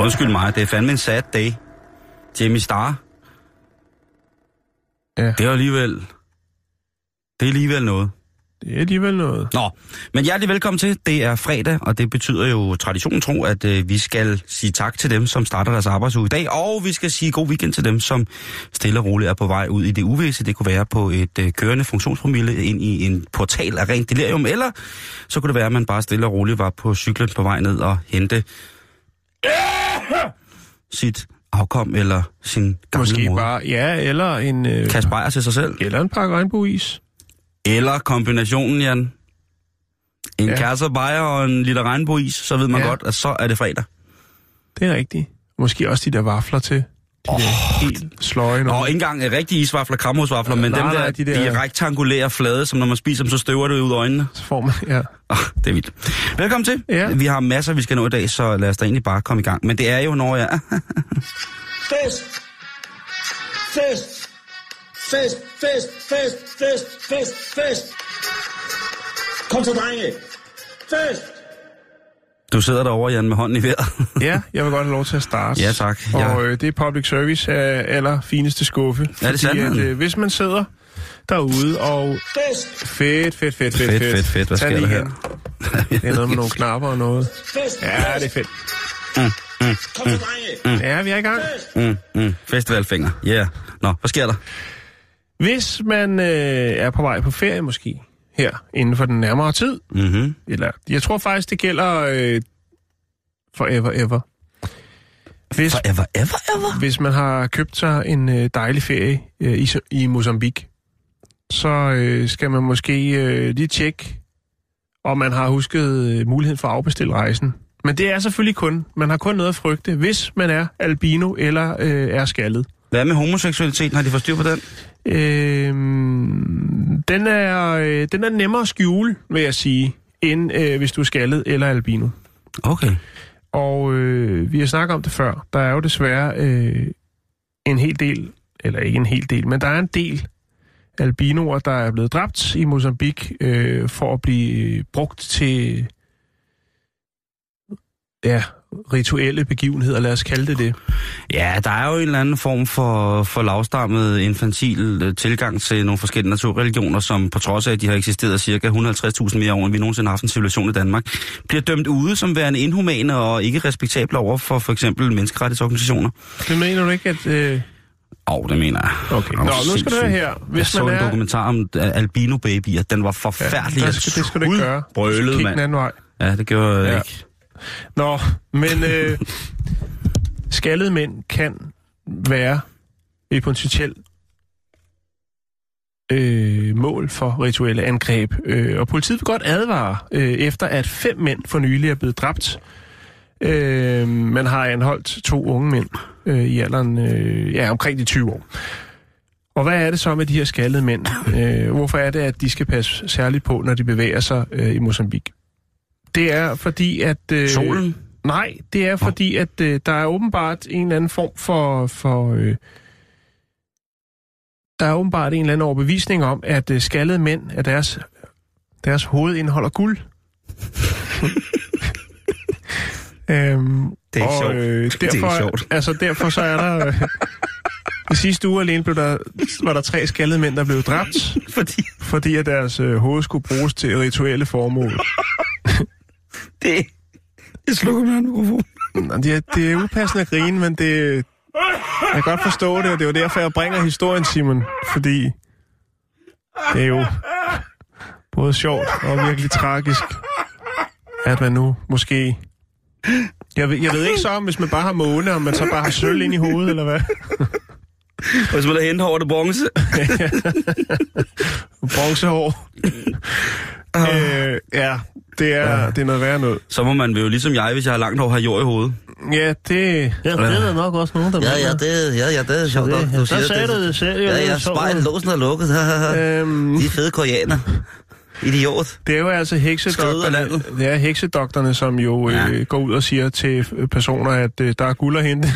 Undskyld mig, det er fandme en sad day. Jimmy Star. Ja. Det er alligevel... Det er alligevel noget. Det er alligevel noget. Nå, men hjertelig velkommen til. Det er fredag, og det betyder jo traditionen tro, at øh, vi skal sige tak til dem, som starter deres arbejdsuge i dag, og vi skal sige god weekend til dem, som stille og roligt er på vej ud i det uvisse. Det kunne være på et øh, kørende funktionspromille ind i en portal af rent delirium, eller så kunne det være, at man bare stille og roligt var på cyklen på vej ned og hente sit afkom eller sin gamle Måske mor. bare, ja, eller en, øh, Kaste bajer til sig selv. eller en pakke regnbueis. Eller kombinationen, Jan. En ja. Kasse bajer og en liter regnbueis, så ved man. Ja. godt, at så er det fredag. Det er rigtigt. Måske også de der vafler til. De oh, helt sløje nogle. ikke engang øh, rigtige isvafler, kramhusvafler, men nej, dem der, nej, de, de der, der- de rektangulære flade, som når man spiser dem, så støver det ud af øjnene. Så får man, ja. Oh, det er vildt. Velkommen til. Ja. Vi har masser, vi skal nå i dag, så lad os da egentlig bare komme i gang. Men det er jo, når jeg... Fest! Fest! Fest, fest, fest, fest, fest, fest! Kom så, drenge! Fest! Du sidder derovre, Jan, med hånden i vejret. ja, jeg vil godt have lov til at starte. Ja, tak. Ja. Og øh, det er public service af aller fineste skuffe. Er det Fordi sandheden? at, øh, hvis man sidder derude og... Fest! Fedt, fedt, fedt, fedt, Fedt, fedt, fedt. Hvad Tag sker det der her? Det er noget med nogle knapper og noget. Fest! Ja, det er fedt. Kom så, drenge! Ja, vi er i gang. Mm, mm. Festivalfinger. Ja. Yeah. Nå, hvad sker der? Hvis man øh, er på vej på ferie måske, her inden for den nærmere tid, Mm-hmm. eller jeg tror faktisk, det gælder øh, forever ever. Hvis, Forever, ever, ever. hvis man har købt sig en øh, dejlig ferie øh, i, i Mozambique, så øh, skal man måske øh, lige tjekke, om man har husket øh, muligheden for at afbestille rejsen. Men det er selvfølgelig kun, man har kun noget at frygte, hvis man er albino eller øh, er skaldet. Hvad med homoseksualiteten? Har de fået styr på den? Øh, den, er, øh, den er nemmere at skjule, vil jeg sige, end øh, hvis du er skaldet eller albino. Okay. Og øh, vi har snakket om det før. Der er jo desværre øh, en hel del, eller ikke en hel del, men der er en del albinoer, der er blevet dræbt i Mozambique øh, for at blive brugt til ja, rituelle begivenheder, lad os kalde det det. Ja, der er jo en eller anden form for, for lavstammet infantil øh, tilgang til nogle forskellige naturreligioner, som på trods af, at de har eksisteret cirka 150.000 mere år, end vi nogensinde har haft en civilisation i Danmark, bliver dømt ude som værende inhumane og ikke respektable over for for eksempel menneskerettighedsorganisationer. Det mener du ikke, at... Øh, Åh, oh, det mener jeg. okay. Nå, nu skal du høre her. Jeg Hvis så man en er, dokumentar om uh, albino babyer. Den var forfærdelig. Ja, det skal, det skal du ikke gøre. Brølede, mand. Ja, det gjorde jeg Ja. ikke. Nå, men øh, skaldede mænd kan være et potentielt øh, mål for rituelle angreb. Øh, og politiet vil godt advare, øh, efter at fem mænd for nylig er blevet dræbt. Øh, man har anholdt to unge mænd øh, i alderen øh, ja, omkring de 20 år. Og hvad er det så med de her skaldede mænd? Øh, hvorfor er det, at de skal passe særligt på, når de bevæger sig øh, i Mozambique? Det er fordi, at... Øh, Solen? Nej, det er fordi, at øh, der er åbenbart en eller anden form for... for øh, der er åbenbart en eller anden overbevisning om, at øh, skaldede mænd, at deres, deres hoved indeholder guld. øhm, Det er ikke og, sjovt. Øh, Det er derfor, sjovt. Altså, derfor så er der... Øh, I sidste uge alene blev der, var der tre skaldede mænd, der blev dræbt, Fordi fordi at deres øh, hoved skulle bruges til rituelle formål det... Jeg slukker min mikrofon. Det er, det er upassende at grine, men det, jeg kan godt forstå det, og det er jo derfor, jeg bringer historien, Simon. Fordi det er jo både sjovt og virkelig tragisk, at man nu måske... Jeg ved, jeg ved ikke så, om hvis man bare har måne, om man så bare har sølv ind i hovedet, eller hvad? Hvis man er hente over det bronze. Bronzehår. øh, ja, Det er, ja. det er noget værre noget. Så må man jo ligesom jeg, hvis jeg har langt hår, have jord i hovedet. Ja, det... Ja, det er der nok også nogen, der Ja, ja, det, ja, ja, det er sjovt, det- nok, du der siger sagde du det selv. Ja, Det ja, spejl, man. låsen er lukket. Øhm, De er fede koreaner. Idiot. det er jo altså heksedoktorerne, det er heksedoktorerne, som jo Ja. øh, går ud og siger til øh, personer, at øh, der er guld at hente.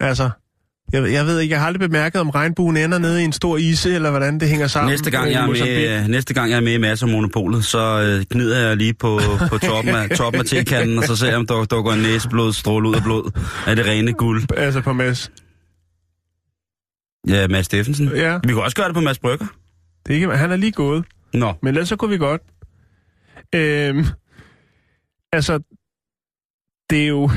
altså, jeg, ved- jeg ved ikke, jeg har aldrig bemærket, om regnbuen ender nede i en stor ise, eller hvordan det hænger sammen. Næste gang, øh, jeg er med, næste gang jeg er med i Mads og Monopolet, så øh, gnider jeg lige på, på toppen, af, toppen af tekanden, og så ser jeg, om der, der går en næseblod stråle ud af blod af det rene guld. Altså på Mads. Ja, Mads Steffensen. Ja, Vi kan også gøre det på Mads Brygger. det ikke, han er lige gået. Nå, Men ellers så kunne vi godt. Øhm, altså, det er jo...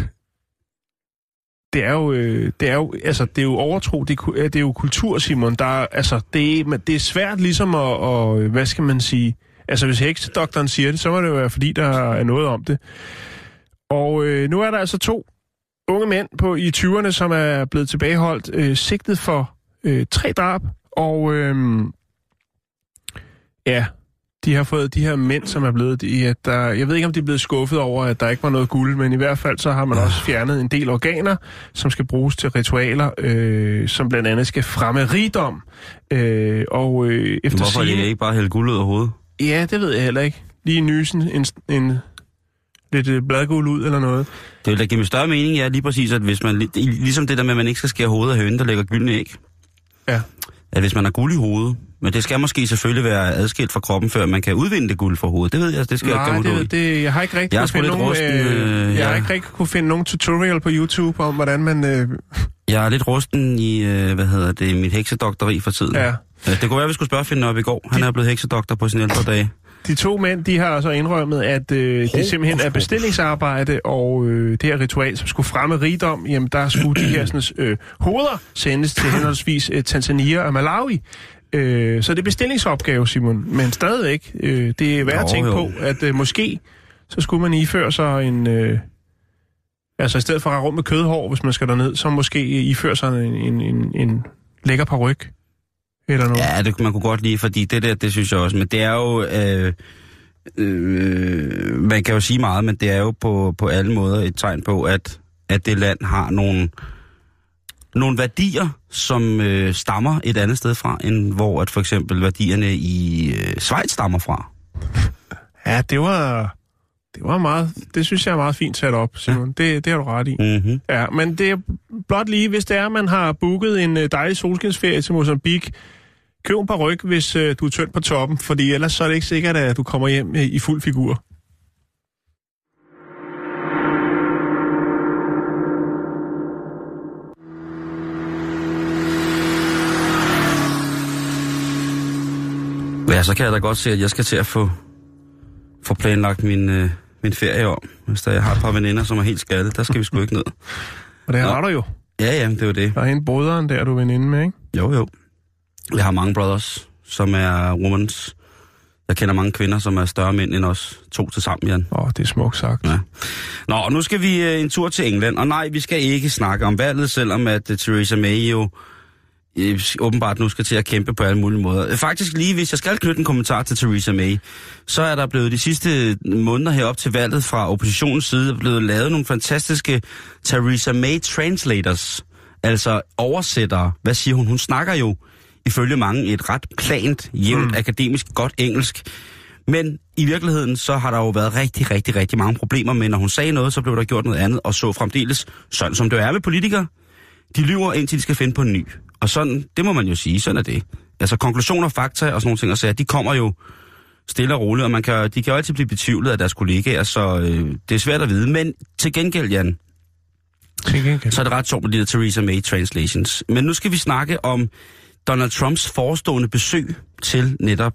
Det er jo, øh, det er jo, altså, det er jo overtro, det er, øh, det er jo kultur, Simon. Der er, altså, det er, det er svært ligesom at, og, hvad skal man sige, altså hvis heksedoktoren siger det, så må det jo være, fordi der er noget om det. Og øh, nu er der altså to unge mænd på i 20'erne, som er blevet tilbageholdt, øh, sigtet for øh, tre drab, og øh, ja, de har fået de her mænd, som er blevet i, at der, jeg ved ikke, om de er blevet skuffet over, at der ikke var noget guld, men i hvert fald så har man også fjernet en del organer, som skal bruges til ritualer, øh, som blandt andet skal fremme rigdom. Øh, og øh, efter hvorfor det sigende- ikke bare hælde guld ud af hovedet? Ja, det ved jeg heller ikke. Lige nysen en, en lidt øh, bladguld ud eller noget. Det vil da give mig større mening, ja, lige præcis, at hvis man, ligesom det der med, at man ikke skal skære hovedet af hønen, der lægger gyldne æg. Ja. At hvis man har guld i hovedet, men det skal måske selvfølgelig være adskilt fra kroppen, før man kan udvinde det guld fra hovedet. Det ved jeg, det skal jeg Nej, ikke gøre det, det, jeg har ikke rigtig Jeg kunne finde nogen, rusten, øh, øh, jeg har ikke rigtig kunne finde nogen tutorial på YouTube om, hvordan man... Øh, Jeg er lidt rusten i, øh, hvad hedder det, mit heksedoktori for tiden. ja. Øh, Det kunne være, at vi skulle spørge Finn op i går. Han er blevet heksedoktor på sine ældre dage. De to mænd, de har så indrømmet, at øh, det simpelthen er bestillingsarbejde, og øh, det her ritual, som skulle fremme rigdom, jamen der skulle de her sådan, øh, hoveder sendes til henholdsvis øh, Tanzania og Malawi. Øh, så det er bestillingsopgave, Simon. Men stadigvæk, øh, det er værd at tænke jo. på, at øh, måske så skulle man iføre sig en... Øh, altså i stedet for at rundt med kødhår, hvis man skal derned, så måske iføre sig en, en, en, en lækker paryk. Eller noget. Ja, det man kunne godt lide, fordi det der, det synes jeg også. Men det er jo... Øh, øh, man kan jo sige meget, men det er jo på, på alle måder et tegn på, at, at det land har nogle, nogle værdier, som øh, stammer et andet sted fra, end hvor at for eksempel værdierne i øh, Schweiz stammer fra. Ja, det var, det var meget, det synes jeg er meget fint sat op, Simon. Ja. Det, det har du ret i. Mm-hmm. Ja, men det er blot lige, hvis det er, at man har booket en øh, dejlig solskinsferie til Mozambique, køb en par ryg, hvis øh, du er tynd på toppen, fordi ellers så er det ikke sikkert, at du kommer hjem øh, i fuld figur. Ja, så kan jeg da godt se, at jeg skal til at få, få planlagt min, øh, min ferie om. Hvis der, jeg har et par veninder, som er helt skadet, der skal vi sgu ikke ned. Og det har du jo. Ja, ja, det er jo det. Der er hende broderen der, du er veninde med, ikke? Jo, jo. Jeg har mange brothers, som er womans. Jeg kender mange kvinder, som er større mænd end os to til sammen, Jan. Åh, det er smukt sagt. Ja. Nå, og nu skal vi øh, en tur til England. Og nej, vi skal ikke snakke om valget, selvom at uh, Theresa May jo øh, åbenbart nu skal til at kæmpe på alle mulige måder. Faktisk lige, hvis jeg skal knytte en kommentar til Theresa May, så er der blevet de sidste måneder herop til valget fra oppositionens side blevet lavet nogle fantastiske Theresa May translators, altså oversættere. Hvad siger hun? Hun snakker jo ifølge mange et ret plant, jævnt, mm. akademisk, godt engelsk. Men i virkeligheden, så har der jo været rigtig, rigtig, rigtig mange problemer med, når hun sagde noget, så blev der gjort noget andet, og så fremdeles, sådan som det er med politikere, de lyver indtil de skal finde på en ny. Og sådan, det må man jo sige, sådan er det. Altså konklusioner, fakta og sådan nogle ting, og sager, de kommer jo stille og roligt, og man kan, de kan jo altid blive betvivlet af deres kollegaer, så øh, det er svært at vide. Men til gengæld, Jan, Til gengæld. så er det ret sjovt med de der Theresa May translations. Men nu skal vi snakke om Donald Trumps forestående besøg til netop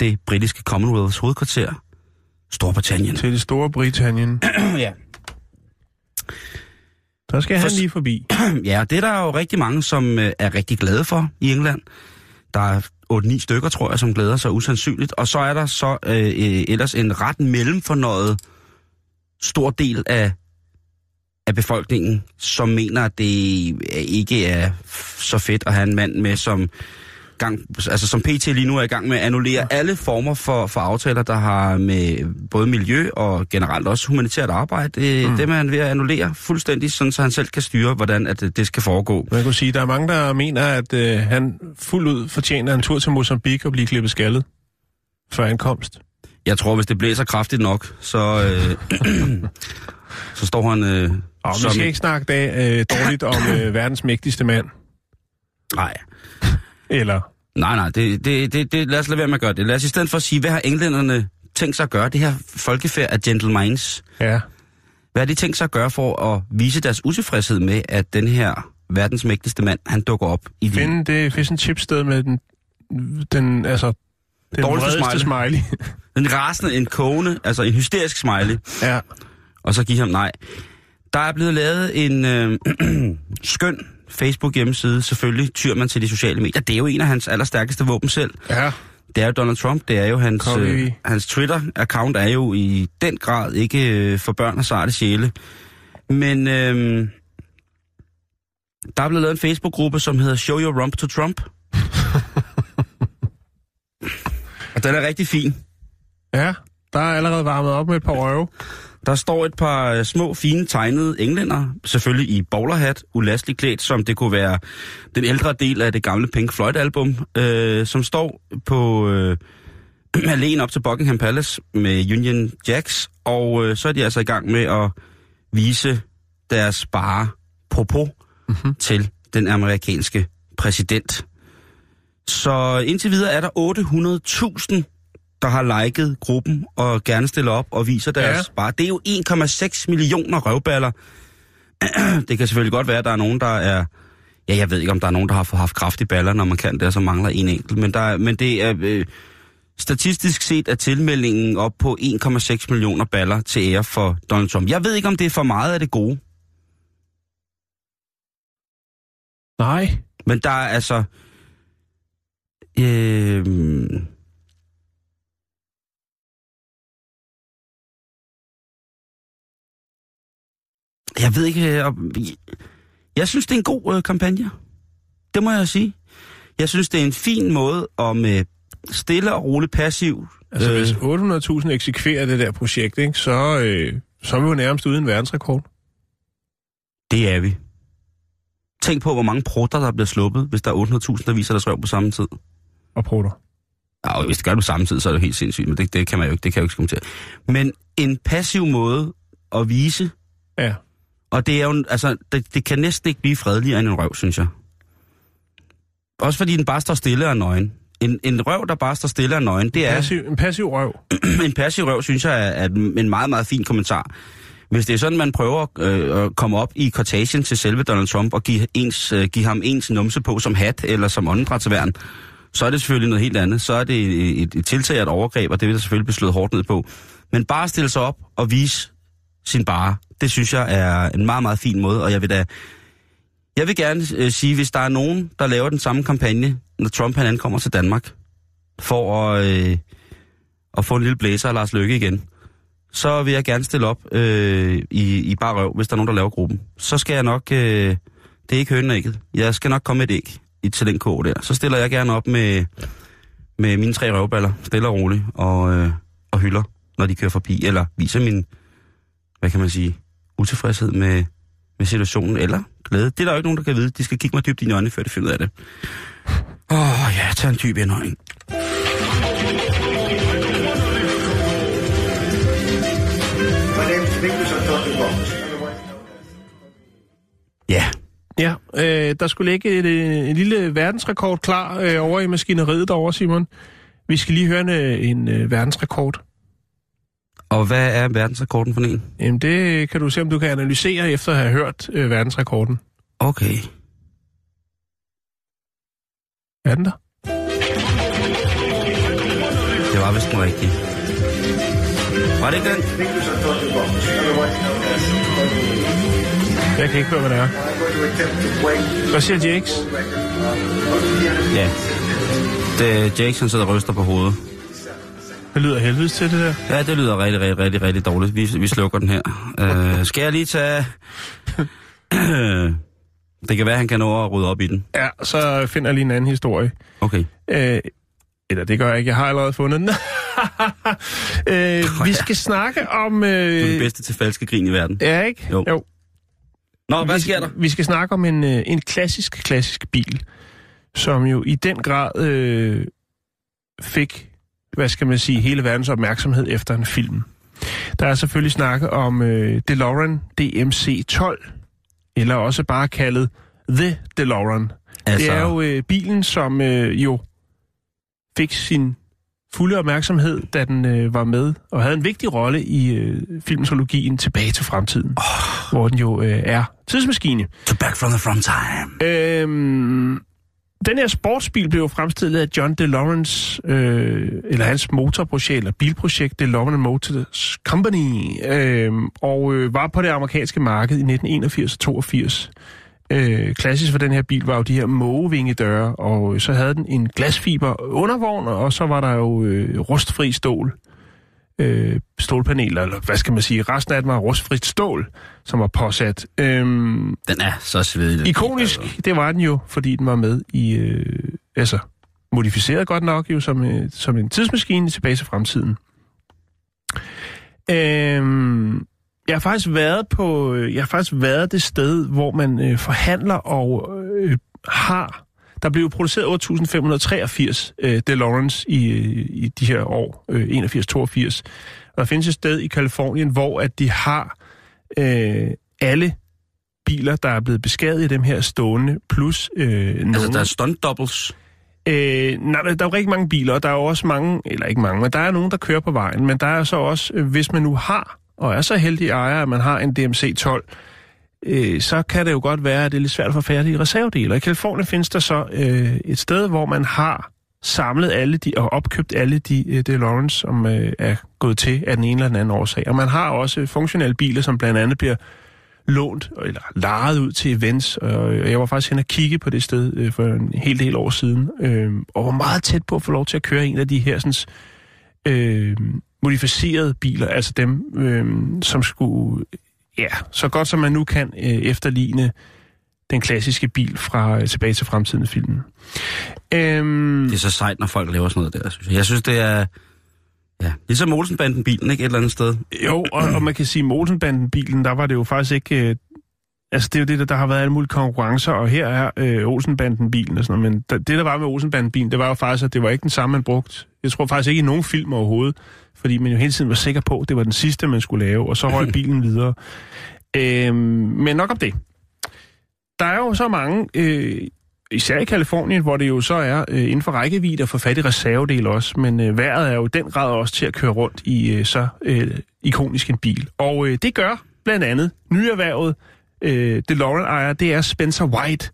det britiske Commonwealths hovedkvarter, Storbritannien. Til det store Britannien. ja. Der skal For- han lige forbi. ja, det er der jo rigtig mange, som øh, er rigtig glade for i England. Der er 8-9 stykker, tror jeg, som glæder sig usandsynligt. Og så er der så øh, øh, ellers en ret mellemfornøjet stor del af, af befolkningen, som mener, at det ikke er så fedt at have en mand med, som gang, altså som PT lige nu er i gang med at annullere alle former for, for aftaler, der har med både miljø og generelt også humanitært arbejde. Det, mm. Dem er han ved at annullere fuldstændig, sådan, så han selv kan styre, hvordan at det, det skal foregå. Man kan sige, der er mange, der mener, at øh, han fuldt ud fortjener en tur til Mozambique og blive klippet skaldet for ankomst. Jeg tror, hvis det blæser kraftigt nok, så, øh, så står han... Øh, og vi skal ikke snakke dag, øh, dårligt om øh, verdens mægtigste mand. Nej. Eller? Nej, nej, det, det, det, det, lad os lade være med at gøre det. Lad os i stedet for at sige, hvad har englænderne tænkt sig at gøre? Det her folkefærd af gentlemans. Ja. Hvad har de tænkt sig at gøre for at vise deres utilfredshed med, at den her verdens mægtigste mand, han dukker op i Finde det fish and chip sted med den, den altså, den Dårligste vredeste smiley. en rasende, en kogende, altså en hysterisk smiley. ja. Og så give ham nej. Der er blevet lavet en øh, skøn Facebook-hjemmeside. Selvfølgelig tyr man til de sociale medier. Det er jo en af hans allerstærkeste våben selv. Ja. Det er jo Donald Trump. Det er jo hans, Kom, øh, hans Twitter-account er jo i den grad ikke øh, for børn og sarte sjæle. Men øh, der er blevet lavet en Facebook-gruppe, som hedder Show Your Rump to Trump. og den er rigtig fin. Ja, der er allerede varmet op med et par røve. Der står et par øh, små, fine, tegnede englænder, selvfølgelig i bowlerhat, ulastelig klædt, som det kunne være den ældre del af det gamle Pink Floyd-album, øh, som står på øh, alene op til Buckingham Palace med Union Jacks, og øh, så er de altså i gang med at vise deres bare propos mm-hmm. til den amerikanske præsident. Så indtil videre er der 800.000 der har liket gruppen og gerne stiller op og viser deres Ja. bare. Det er jo 1,6 millioner røvballer. det kan selvfølgelig godt være, at der er nogen, der er... Ja, jeg ved ikke, om der er nogen, der har fået haft kraftige baller, når man kan det, så mangler en enkelt. Men, der er, men det er... Øh, statistisk set er tilmeldingen op på 1,6 millioner baller til ære for Donald Trump. Jeg ved ikke, om det er for meget af det gode, Nej. men der er altså... Øh, jeg ved ikke... øh, om- Jeg synes, det er en god øh, kampagne. Det må jeg sige. Jeg synes, det er en fin måde at med stille og roligt passiv... Altså, øh. hvis 800.000 eksekverer det der projekt, ikke, så, øh, så er vi jo nærmest uden verdensrekord. Det er vi. Tænk på, hvor mange prutter, der bliver sluppet, hvis der er 800.000, der viser deres røv på samme tid. Og prutter. Ja, og hvis det gør det på samme tid, så er det jo helt sindssygt, men det, det kan man jo ikke, det kan jeg jo ikke kommentere. Men en passiv måde at vise, Ja. Og det er jo, en- altså, det, det kan næsten ikke blive fredeligere end en røv, synes jeg. Også fordi den bare står stille og er nøgen. En, en røv, der bare står stille og er nøgen, det er... Passiv, en passiv røv. en passiv røv, synes jeg, er, er en meget, meget fin kommentar. Hvis det er sådan, man prøver øh, at komme op i kortagen til selve Donald Trump og give, ens, øh, give ham ens numse på som hat eller som åndedrætsværn, så er det selvfølgelig noget helt andet. Så er det et, et, et tiltag et overgreb, og det vil der selvfølgelig blive slået hårdt ned på. Men bare stille sig op og vise sin bare, det synes jeg er en meget, meget fin måde, og jeg vil da... Jeg vil gerne øh, sige, hvis der er nogen, der laver den samme kampagne, når Trump han ankommer til Danmark, for at, øh, at få en lille blæser af Lars Løkke igen, så vil jeg gerne stille op øh, i, i bare røv, hvis der er nogen, der laver gruppen. Så skal jeg nok... Øh, det er ikke hønægget. Jeg skal nok komme med et æg i, til den kog der. Så stiller jeg gerne op med, med mine tre røvballer, stille og roligt, og, øh, og hylder, når de kører forbi. Eller viser min, hvad kan man sige, utilfredshed med, med situationen, eller glæde. Det er der jo ikke nogen, der kan vide. De skal kigge mig dybt i de øjne, før de finder ud af det. Åh oh, ja, tag en dyb indånding. Ja, Ja, øh, der skulle ligge et, øh, en lille verdensrekord klar øh, over i maskineriet derovre, Simon. Vi skal lige høre en, øh, en øh, verdensrekord og hvad er verdensrekorden for en? Jamen, det kan du se, om du kan analysere efter at have hørt øh, verdensrekorden. Okay. Er den der? Det var vist den rigtige. Var det ikke den? Jeg kan ikke høre, hvad det er. Hvad siger Jakes? Ja. Det, Jackson sidder og ryster på hovedet. Det lyder helvedes til det der. Ja, det lyder rigtig, rigtig, rigtig, rigtig dårligt. Vi, vi slukker den her. Uh, skal jeg lige tage... Det kan være, at han kan nå at rydde op i den. Ja, så finder jeg lige en anden historie. Okay. Øh, eller det gør jeg ikke, jeg har allerede fundet den. øh, vi skal snakke om... Øh, Du er den bedste til falske grin i verden. Ja, ikke? Jo. jo. Nå, hvad vi, sker der? Vi skal snakke om en, øh, en klassisk, klassisk bil, som jo i den grad øh, fik, hvad skal man sige, hele verdens opmærksomhed efter en film. Der er selvfølgelig snakke om øh, DeLorean DMC-12, eller også bare kaldet The DeLorean. Altså... Det er jo øh, bilen, som øh, jo fik sin fulde opmærksomhed, da den øh, var med og havde en vigtig rolle i øh, filmtrilogien Tilbage til fremtiden, oh. hvor den jo øh, er tidsmaskine. To back from the from time. Øhm, den her sportsbil blev jo fremstillet af John DeLoreans, øh, eller hans motorprojekt, eller bilprojekt, DeLorean Motors Company, øh, og øh, var på det amerikanske marked i 1981 og 82. Øh, klassisk for den her bil var jo de her mågevingedøre, og så havde den en glasfiber undervogn, og så var der jo øh, rustfri stål. Øh, stålpaneler, eller hvad skal man sige, resten af den var rustfrit stål, som var påsat. Øhm, Den er så svedig. Ikonisk, altså. det var den jo, fordi den var med i, øh, altså, modificeret godt nok jo, som, øh, som en tidsmaskine tilbage til fremtiden. Øhm, jeg har faktisk været på, øh, jeg har faktisk været det sted, hvor man øh, forhandler og øh, har, der blev produceret 8.583 øh, DeLoreans i, i de her år, øh, 81-82. Og der findes et sted i Kalifornien, hvor at de har øh, alle biler, der er blevet beskadiget i dem her stående, plus øh, nogle... Altså, der er stunt doubles. Øh, nej, der er jo rigtig mange biler, og der er jo også mange, eller ikke mange, men der er nogen, der kører på vejen. Men der er så også, øh, hvis man nu har, og er så heldig ejer, at man har en DMC-12, øh, så kan det jo godt være, at det er lidt svært at få færdige reservedele. I Kalifornien findes der så øh, et sted, hvor man har samlet alle de, og opkøbt alle de øh, DeLoreans, som øh, er gået til af den ene eller den anden årsag. Og man har også funktionelle biler, som blandt andet bliver lånt eller lejet ud til events, og jeg var faktisk hen og kigge på det sted øh, for en hel del år siden, øh, og var meget tæt på at få lov til at køre en af de her sådan, øh, modificerede biler, altså dem, øh, som skulle, ja, så godt som man nu kan øh, efterligne den klassiske bil fra øh, Tilbage til fremtiden filmen. Øhm, Det er så sejt, når folk laver sådan noget der, synes jeg. Jeg synes, det er... Ja, ligesom Olsenbanden-bilen, ikke? Et eller andet sted. Jo, og, og man kan sige, at Olsenbanden-bilen, der var det jo faktisk ikke... Øh, altså, det er jo det, der, der har været alle mulige konkurrencer, og her er øh, Olsenbanden-bilen og sådan noget. Men det, der var med Olsenbanden-bilen, det var jo faktisk, at det var ikke den samme, man brugte. Jeg tror faktisk ikke i nogen film overhovedet, fordi man jo hele tiden var sikker på, at det var den sidste, man skulle lave, og så røg bilen videre. Øh, men nok om det. Der er jo så mange... Øh, især i Kalifornien, hvor det jo så er øh, inden for rækkevidde at få fat i reservedel også, men øh, vejret er jo i den grad også til at køre rundt i øh, så øh, ikonisk en bil. Og øh, det gør blandt andet nyerhvervet øh, DeLorean-ejer, det er Spencer White.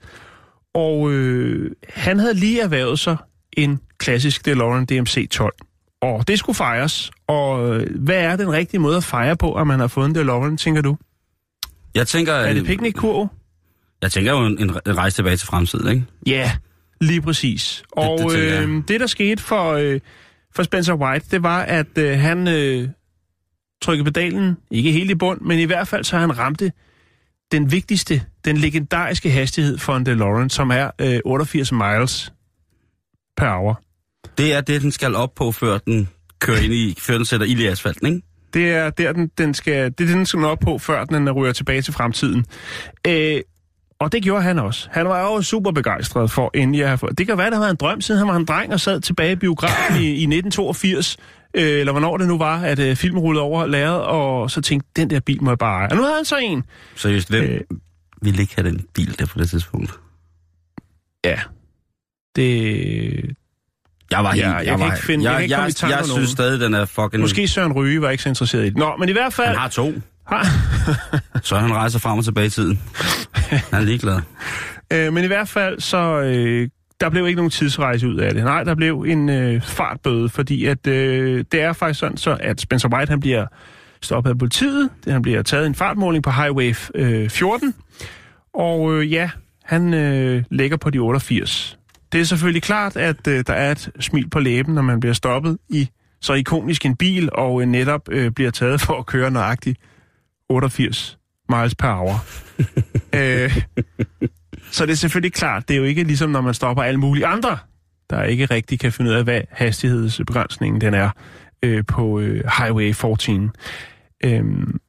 Og øh, han havde lige erhvervet sig en klassisk DeLorean DMC-12. Og det skulle fejres. Og øh, hvad er den rigtige måde at fejre på, at man har fået en DeLorean, tænker du? Jeg tænker... Er det øh, piknikkurv? Jeg tænker jo en, en rejse tilbage til fremtiden, ikke? Ja, lige præcis. Og det jeg. øh, det, der skete for, øh, for Spencer White, det var, at øh, han øh, trykkede pedalen, ikke helt i bund, men i hvert fald så han ramte den vigtigste, den legendariske hastighed for en DeLorean, som er øh, 88 miles per hour. Det er det, den skal op på, før den kører ind i, før den sætter ild i asfalten, ikke? Det er der, den, den skal, det er det, den skal op på, før den ryger tilbage til fremtiden. Øh, og det gjorde han også. Han var jo super begejstret for endelig at have fået. Det kan være, det var en drøm, siden han var en dreng og sad tilbage i biografen i, i 1982, øh, eller hvornår det nu var, at øh, filmen rullede over lærret, og så tænkte, den der bil må jeg bare eje. Og nu havde han så en. Seriøst, hvem øh... ville ikke have den bil der på det tidspunkt? Ja. Det... Jeg var Ja, helt... jeg kan var, ikke finde- jeg jeg, jeg, jeg, jeg synes stadig, den er fucking... Måske Søren Ryge var ikke så interesseret i det. Nå, men i hvert fald... Han har to, så han rejser frem og tilbage i tiden. Han er ligeglad. Øh, men i hvert fald, så øh, der blev ikke nogen tidsrejse ud af det. Nej, der blev en øh, fartbøde, fordi at, øh, det er faktisk sådan, så at Spencer White han bliver stoppet af politiet. Det, han bliver taget en fartmåling på Highway øh, 14. Og øh, ja, han øh, ligger på de 88. Det er selvfølgelig klart, at øh, der er et smil på læben, når man bliver stoppet i så ikonisk en bil, og øh, netop øh, bliver taget for at køre nøjagtigt 88 miles per hour. øh, Så det er selvfølgelig klart, det er jo ikke ligesom, når man stopper alle mulige andre, der ikke rigtig kan finde ud af, hvad hastighedsbegrænsningen den er øh, på øh, Highway 14. Øhm,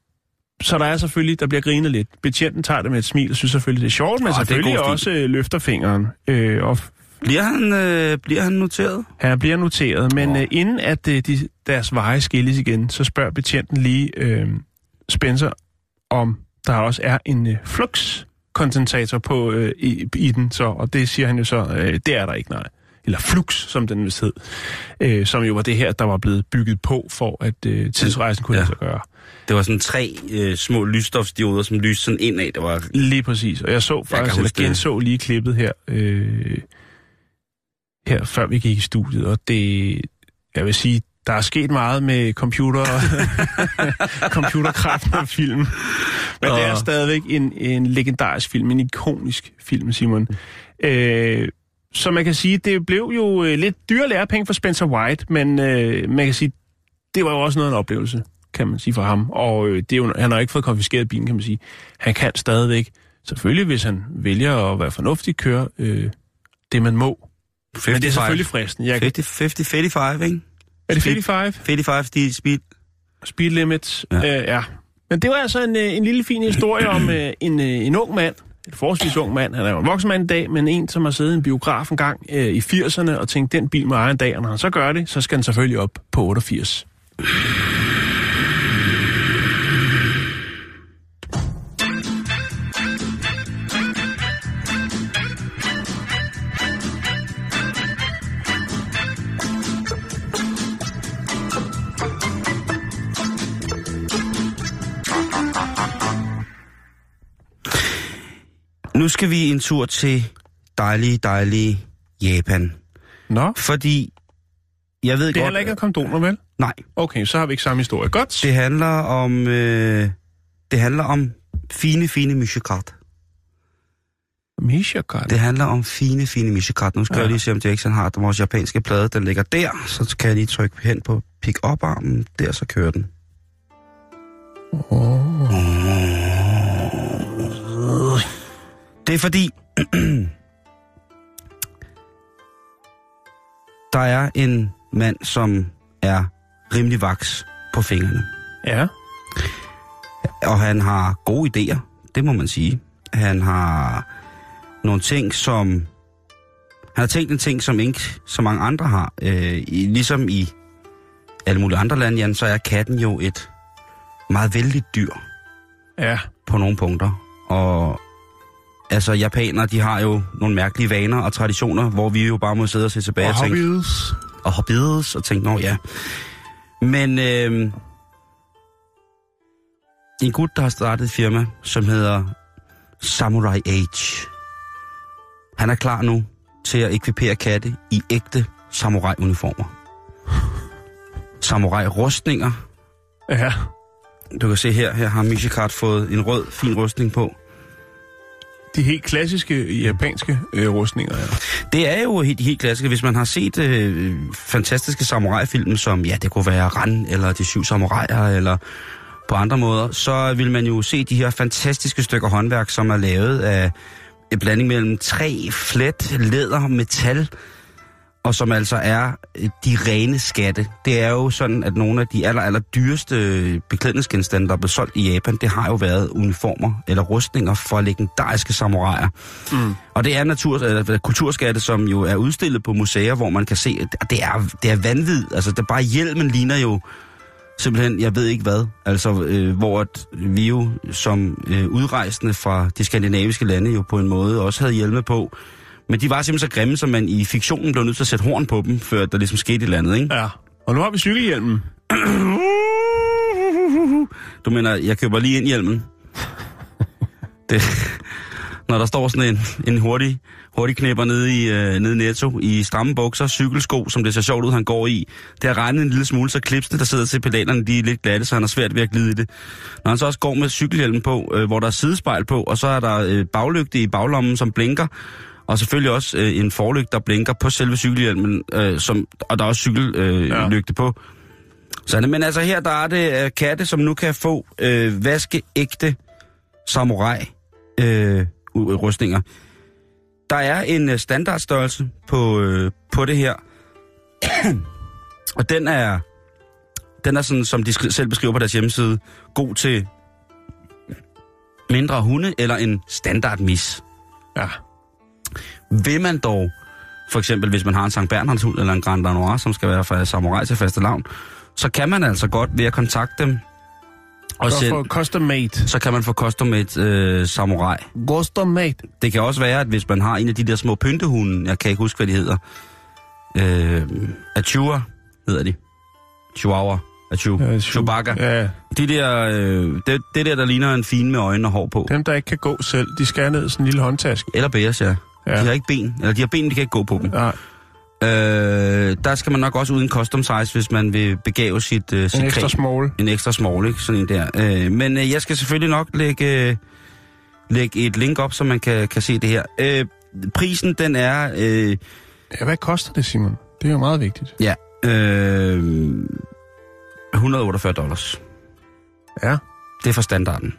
så der er selvfølgelig, der bliver grinet lidt. Betjenten tager det med et smil og synes selvfølgelig, det er sjovt, men er selvfølgelig også øh, løfter fingeren. Øh, og Bliver han, øh, bliver han noteret? her bliver noteret, men Åh. øh, inden at øh, de, deres veje skilles igen, så spørger betjenten lige øh, Spencer, om der også er en øh, flux-kondensator på øh, i, i den, så, og det siger han jo så, øh, det er der ikke, nej. Eller flux, som den vist hed, øh, som jo var det her, der var blevet bygget på, for at øh, tidsrejsen kunne Ja. lade sig gøre. Det var sådan tre øh, små lysstofsdioder, som lyste sådan indad. Det var... Lige præcis. Og jeg så faktisk, eller huske det. genså lige klippet her, øh, her før vi gik i studiet, og det, jeg vil sige, der er sket meget med computer, computerkraften af film. Men det er Og- stadigvæk en, en legendarisk film, en ikonisk film, Simon. Øh, så man kan sige, det blev jo øh, lidt dyre lærepenge for Spencer White, men øh, man kan sige, det var jo også noget af en oplevelse, kan man sige for ham. Og øh, det er jo, han har ikke fået konfiskeret bilen, kan man sige. Han kan stadigvæk, selvfølgelig hvis han vælger at være fornuftig, køre øh, det, man må. Men det er selvfølgelig fristende. Jeg, kan- 50, 50, 55, ikke? er det Speed- 55? 55 de speed. Speed limit? Ja. Øh, ja. Men det var altså en, øh, en lille fin historie om øh, en, øh, en ung mand, et forholdsvis ung mand, han er jo en voksen mand i dag, men en, som har siddet i en biograf en gang øh, i 80'erne og tænkt, den bil må eje en dag, og når han så gør det, så skal den selvfølgelig op på 88. Nu skal vi en tur til dejlige, dejlige Japan. Nå, Fordi, jeg ved det er godt... heller ikke af kondomer, vel? Nej, Okay, så har vi ikke samme historie. Godt. det handler om... Øh, det handler om fine, fine myshikart. Misha Kart. Det handler om fine, fine myshikart. Nu skal ja. Jeg lige se, om Jackson har den. Vores japanske plade, den ligger der. Så kan jeg lige trykke hen på pick-up-armen. Der, så kører den. Oh. Det er fordi... der er en mand, som er rimelig vaks på fingrene. Ja. Og han har gode idéer, det må man sige. Han har nogle ting, som... Han har tænkt en ting, som ikke så mange andre har. Øh, i, ligesom i alle mulige andre lande, Jan, så er katten jo et meget vældigt dyr Ja. på nogle punkter. Og altså, japanere, de har jo nogle mærkelige vaner og traditioner, hvor vi jo bare må sidde og se tilbage og, tænke, hobbies. og hobbies og tænke, nå ja. Men øh, en gut, der har startet et firma, som hedder Samurai Age. Han er klar nu til at ekvipere katte i ægte samurai-uniformer. Samurai-rustninger. Ja. Du kan se her, her har Mishikart fået en rød, fin rustning på. De helt klassiske japanske øh, rustninger, ja. Det er jo helt, helt klassiske. Hvis man har set øh, fantastiske samurai-film, som ja, det kunne være Ran, eller De Syv Samuraier, eller på andre måder, så vil man jo se de her fantastiske stykker håndværk, som er lavet af en blanding mellem træ, flet, læder, metal, og som altså er øh, de rene skatte. Det er jo sådan, at nogle af de aller, aller dyreste beklædningsgenstande, der er blevet solgt i Japan, det har jo været uniformer eller rustninger for legendariske samuraier. Mm. Og det er natur, eller, kulturskatte, som jo er udstillet på museer, hvor man kan se, at det er, det er vanvid. Altså, det er bare hjelmen ligner jo simpelthen, jeg ved ikke hvad. Altså, øh, hvor at vi jo som øh, udrejsende fra de skandinaviske lande jo på en måde også havde hjelme på. Men de var simpelthen så grimme, så man i fiktionen blev nødt til at sætte horn på dem, før der ligesom skete et eller andet, ikke? Ja. Og nu har vi cykelhjelmen. Du mener, jeg køber lige ind hjelmen. Det, når der står sådan en, en hurtig, hurtig knæpper nede i, øh, nede i Netto i stramme bukser, cykelsko, som det ser sjovt ud, han går i. Det har regnet en lille smule, så klipsene, der sidder til pedalerne, de er lidt glatte, så han har svært ved at glide i det. Når han så også går med cykelhjelmen på, øh, hvor der er sidespejl på, og så er der øh, baglygte i baglommen, som blinker, og selvfølgelig også øh, en forlygte, der blinker på selve cykelhjelmen, øh, som, og der er også cykellygte øh, Ja. på. Sådan, men altså her, der er det øh, katte, som nu kan få øh, vaskeægte samurai øh, rustninger. der er en øh, standardstørrelse på, øh, på det her. og den er, den er sådan, som de selv beskriver på deres hjemmeside, god til mindre hunde eller en standard mis. Ja. Vil man dog, for eksempel hvis man har en Sankt Bernhards hund eller en Grand Danois, som skal være fra samurai til faste lavn, så kan man altså godt ved at kontakte dem, og selv, for custom made. så kan man få custom made øh, samurai. Custom made. Det kan også være, at hvis man har en af de der små pyntehunde, jeg kan ikke huske, hvad de hedder, øh, Achua hedder de. Chihuahua. Achu. Ja, Chewbacca. Ja, De der, øh, det, det der, der ligner en fin med øjnene og hår på. dem, der ikke kan gå selv, de skal ned i sådan en lille håndtaske. Eller bæres, ja. Ja. De har ikke ben. Eller de har ben, men de kan ikke gå på dem. Ja, Øh, der skal man nok også uden custom size, hvis man vil begave sit, øh, sit en ekstra small. En ekstra small, ikke? Sådan en der. Øh, men øh, jeg skal selvfølgelig nok lægge, øh, lægge et link op, så man kan, kan se det her. Øh, prisen, den er... Øh, Ja, hvad koster det, Simon? Det er jo meget vigtigt. ja, øh, 148 dollars. Ja. Det er for standarden.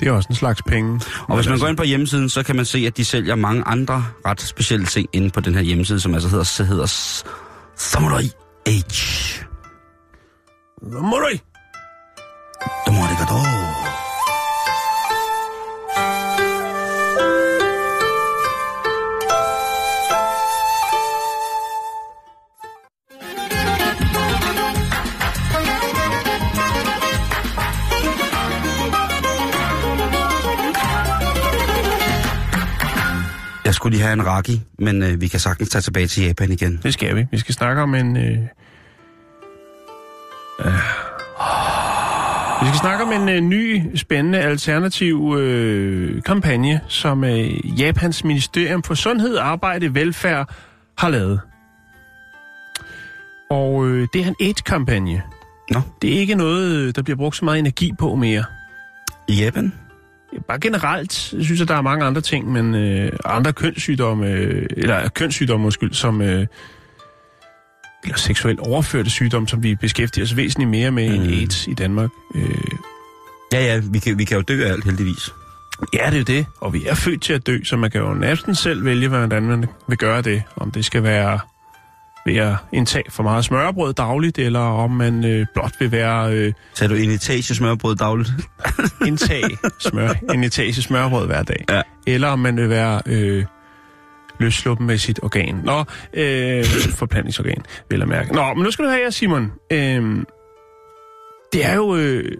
Det er også en slags penge. Og hvis man altså- går ind på hjemmesiden, så kan man se, at de sælger mange andre ret specielle ting inde på den her hjemmeside, som altså hedder, så hedder Samurai Age. Samurai! Domo skulle lige have en raki, men øh, vi kan sagtens tage tilbage til Japan igen. Det skal vi. Vi skal snakke om en... Øh... Øh... Vi skal snakke om en øh, ny, spændende, alternativ øh, kampagne, som øh, Japans Ministerium for Sundhed, Arbejde, Velfærd har lavet. Og øh, det er en AIDS-kampagne. Nå. Det er ikke noget, der bliver brugt så meget energi på mere. I Japan? Bare generelt synes jeg, der er mange andre ting, men øh, andre kønssygdomme, øh, eller kønssygdomme, undskyld, som... Øh, eller seksuelt overførte sygdomme, som vi beskæftiger os væsentligt mere med mm. end. AIDS i Danmark. Øh, Ja, ja, vi kan, vi kan jo dø af alt, heldigvis. ja, det er jo det, og vi er født til at dø, så man kan jo næsten selv vælge, hvordan man vil gøre det. Om det skal være ved at indtage for meget smørbrød dagligt, eller om man øh, blot vil være øh, Tager du en etage smørbrød dagligt? indtage smør, en etage smørbrød hver dag. Ja. Eller om man vil være øh, løssluppen med sit organ. Nå, øh, forplantningsorgan, vil jeg mærke. Nå, men nu skal du have her, Simon. Øh, det er jo... Øh,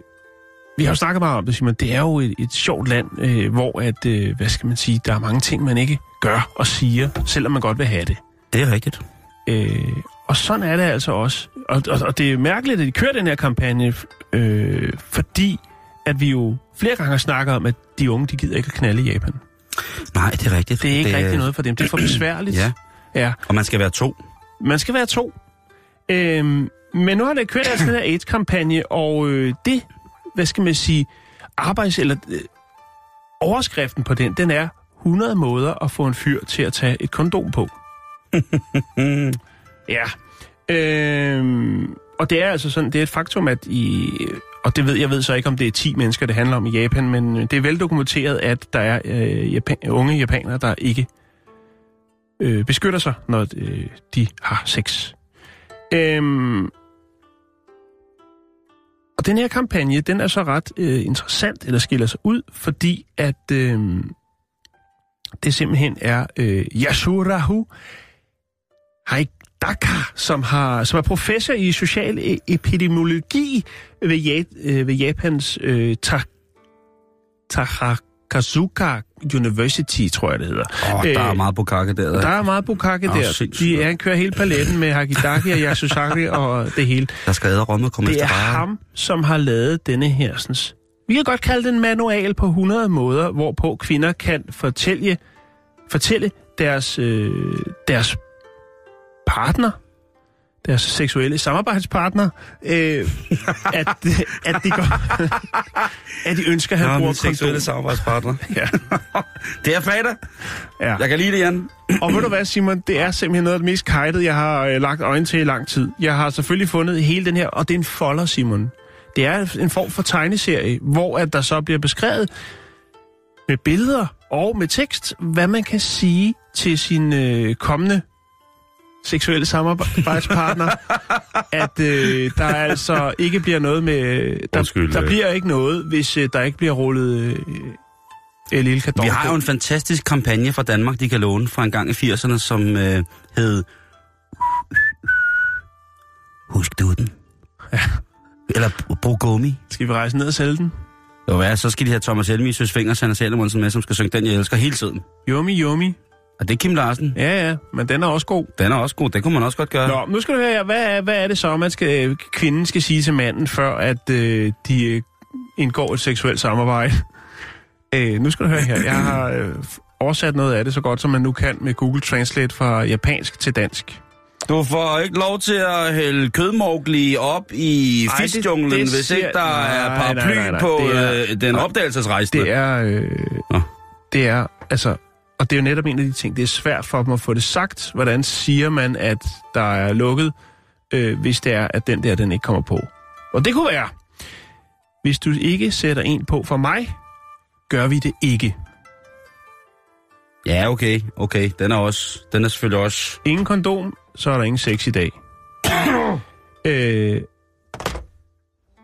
vi har jo snakket meget om det, Simon. Det er jo et, et sjovt land, øh, hvor at, øh, hvad skal man sige, der er mange ting, man ikke gør og siger, selvom man godt vil have det. Det er rigtigt. Øh, og sådan er det altså også. Og, og, og det er mærkeligt, at de kører den her kampagne, øh, fordi at vi jo flere gange har snakket om, at de unge, de gider ikke at knalde i Japan. Nej, det er rigtigt. Det er ikke det, rigtig noget for dem. Det er for besværligt. Ja, ja. og man skal være to. Man skal være to. Øhm, men nu har det kørt altså den her AIDS-kampagne, og øh, det, hvad skal man sige, arbejds... eller øh, overskriften på den, den er 100 måder at få en fyr til at tage et kondom på. ja. Øhm, og det er altså sådan, det er et faktum, at i... Og det ved jeg ved så ikke, om det er 10 mennesker, det handler om i Japan, men det er veldokumenteret, at der er øh, Japan, unge japanere, der ikke øh, beskytter sig, når øh, de har sex. Øhm, og den her kampagne, den er så ret øh, interessant, eller skiller sig ud, fordi at øh, det simpelthen er øh, Yasurahu Haidaka, som, har, som er professor i social e- epidemiologi ved, ja, øh, ved Japans øh, Ta- Takakazuka University, tror jeg det hedder. Oh, der er meget bukake der. Der er meget bukake Åh, der. sindssygt. De, han kører hele paletten med Hakidaki og Yasusaki og det hele. Der skal æderrømme komme Det efter er bare. ham, som har lavet denne her. Sådan, vi kan godt kalde det en manual på 100 måder, hvorpå kvinder kan fortælle, fortælle deres, øh, deres partner, deres seksuelle samarbejdspartner, øh, at, at, de går, at de ønsker, at han Nå, bruger seksuelle kondom. samarbejdspartner. Ja. Det er fredag. Ja. Jeg kan lide det, Jan. Og ved du hvad, Simon? Det er simpelthen noget af det mest kajtede, jeg har øh, lagt øjne til i lang tid. Jeg har selvfølgelig fundet hele den her, og det er en folder, Simon. Det er en form for tegneserie, hvor at der så bliver beskrevet med billeder og med tekst, hvad man kan sige til sin øh, kommende seksuelle samarbejdspartner, at øh, der altså ikke bliver noget med... Der, Undskyld, der øh. bliver ikke noget, hvis øh, der ikke bliver rullet øh, en lille kadon. Vi har jo en fantastisk kampagne fra Danmark, de kan låne fra en gang i 80'erne, som øh, hed... Husk du den? Ja. Eller brug gummi. Skal vi rejse ned og sælge den? Jo, hvad, så skal de have Thomas Helmi, Søs Finger, Sanna Salomonsen med, som skal synge den, jeg elsker hele tiden. Yummy, yummy. Og det er Kim Larsen. Ja, ja, men den er også god. Den er også god, det kunne man også godt gøre. Nå, nu skal du høre, her. hvad er, hvad er det så, man skal, øh, kvinden skal sige til manden, før at øh, de øh, indgår et seksuelt samarbejde? Øh, nu skal du høre her. Jeg har øh, oversat noget af det så godt, som man nu kan med Google Translate fra japansk til dansk. Du får ikke lov til at hælde kødmorgli op i det- fiskjunglen, det hvis ikke der Nej, er nej, paraply nej, nej. på Det er- øh, den nej. opdagelsesrejsende. Det er, øh, Nå. det er, altså, og det er jo netop en af de ting, det er svært for dem at få det sagt. Hvordan siger man, at der er lukket, øh, hvis det er, at den der, den ikke kommer på? Og det kunne være, hvis du ikke sætter en på for mig, gør vi det ikke. Ja, okay, okay. Den er, også, den er selvfølgelig også... Ingen kondom, så er der ingen sex i dag. øh,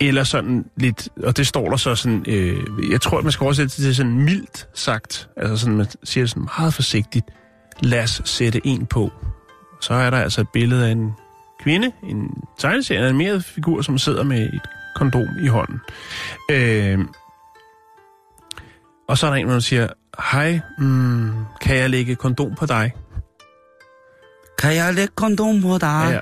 eller sådan lidt, og det står der så sådan, øh, jeg tror, at man skal oversætte det til sådan mildt sagt, altså sådan, man siger det sådan meget forsigtigt, lad os sætte en på. Så er der altså et billede af en kvinde, en tegneserie, en animeret figur, som sidder med et kondom i hånden. Øh, og så er der en, der siger, hej, mm, kan jeg lægge kondom på dig? Kan jeg lægge kondom på dig? Ja.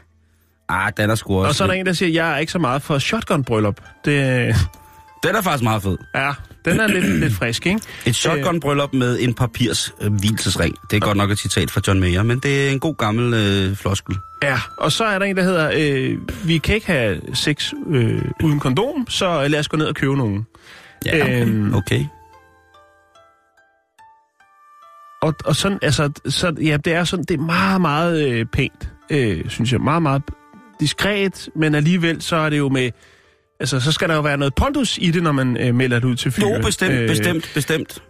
Ah, den er sgu også... Og så er der en, der siger, jeg er ikke så meget for shotgun-bryllup. Det, Den er faktisk meget fed. ja, den er lidt, lidt frisk, ikke? Et shotgun-bryllup med en papirs øh, hvilesesring. Det er godt nok et citat fra John Mayer, men det er en god gammel øh, floskel. Ja, og så er der en, der hedder, øh, vi kan ikke have sex øh, uden kondom, så lad os gå ned og købe nogen. Ja, okay. Øhm. okay. Og, og sådan, altså, så, ja, det er sådan, det er meget, meget øh, pænt, øh, synes jeg. Meget, meget diskret, men alligevel så er det jo med, altså, så skal der jo være noget pondus i det, når man øh, melder det ud til fyre. Jo, bestemt, øh, bestemt, bestemt.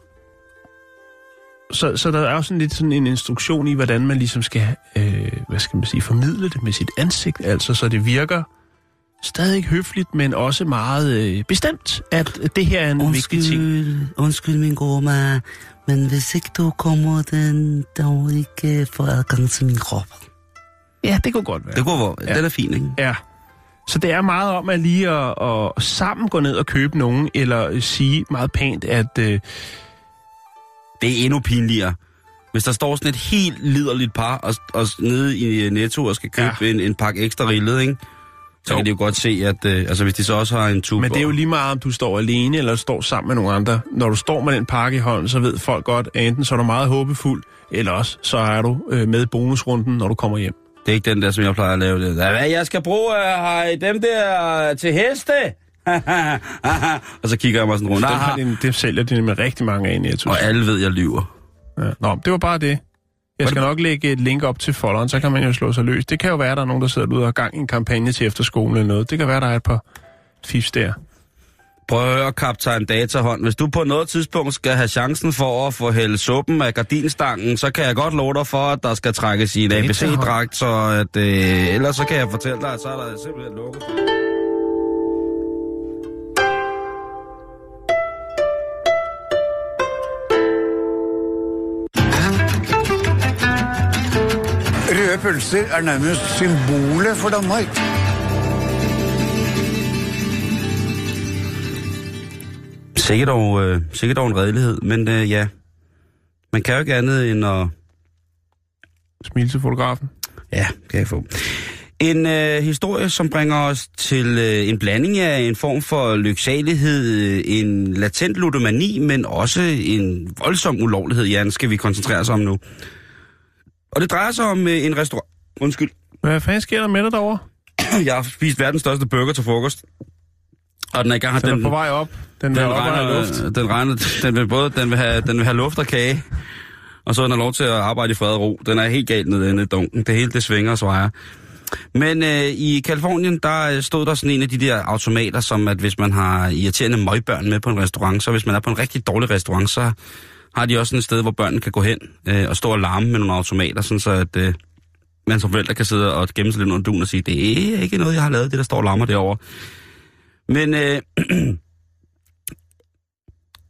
Så, så der er jo sådan lidt sådan en instruktion i, hvordan man ligesom skal, øh, hvad skal man sige, formidle det med sit ansigt, altså så det virker stadig høfligt, men også meget øh, bestemt, at det her er en vigtig ting. Undskyld, undskyld min gode men hvis ikke du kommer den, dog ikke få adgang til min krop. Ja, det kunne godt være. Det kunne være, Ja. den er fin, ikke? Ja. Så det er meget om at lige at, at sammen gå ned og købe nogen, eller sige meget pænt, at øh, Det er endnu pinligere. Hvis der står sådan et helt liderligt par og, og nede i Netto og skal købe ja. en, en pakke ekstra rillet, ikke? Så Jo. kan de jo godt se, at øh, altså, hvis de så også har en tube... men det er jo lige meget, om du står alene eller står sammen med nogle andre. Når du står med den pakke i hånden, så ved folk godt, at enten så er du meget håbefuld, eller også så er du øh, med i bonusrunden, når du kommer hjem. Det er ikke den der, som jeg plejer at lave. Det. Hvad, jeg skal bruge uh, har dem der til heste? og så kigger jeg mig sådan rundt. Dem, har Aha. de, det sælger de med rigtig mange af i Netto. Og alle ved, jeg lyver. Ja. Nå, det var bare det. Jeg skal nok lægge et link op til folderen, så kan man jo slå sig løs. Det kan jo være, at der er nogen, der sidder derude og har gang i en kampagne til efterskolen eller noget. Det kan være, der er et par fifs der. Prøv at høre, kaptajn Datahånd. Hvis du på noget tidspunkt skal have chancen for at få hældt suppen af gardinstangen, så kan jeg godt love dig for, at der skal trækkes i en. ABC-dragt, så at, øh, ellers så kan jeg fortælle dig, at så er der simpelthen lukket. Røde pølser er nærmest symbolet for Danmark. Sikkert dog, øh, sikkert dog en redelighed, men øh, ja, man kan jo ikke andet end at... Smil til fotografen. Ja, kan jeg få. En øh, historie, som bringer os til øh, en blanding af en form for lyksalighed, øh, en latent ludomani, men også en voldsom ulovlighed, Jan, skal vi koncentrere os om nu. Og det drejer sig om øh, en restaurant... Undskyld. Hvad fanden sker der med dig derovre? Jeg har spist verdens største burger til frokost. Og den er i gang... Den er på vej op. Den, den, op regner, luft. den, regner, den vil både den vil have, den vil have luft og kage, og så er den lov til at arbejde i fred og ro. Den er helt galt nede i dunken. Det hele det svinger og svejer. Men øh, i Kalifornien, der stod der sådan en af de der automater, som at hvis man har irriterende møgbørn med på en restaurant, så hvis man er på en rigtig dårlig restaurant, så har de også sådan et sted, hvor børnene kan gå hen øh, og stå og larme med nogle automater, sådan så at øh, man som forældre kan sidde og gemme sig lidt under duen og sige, det er ikke noget, jeg har lavet, det der står og larmer derovre. Men øh,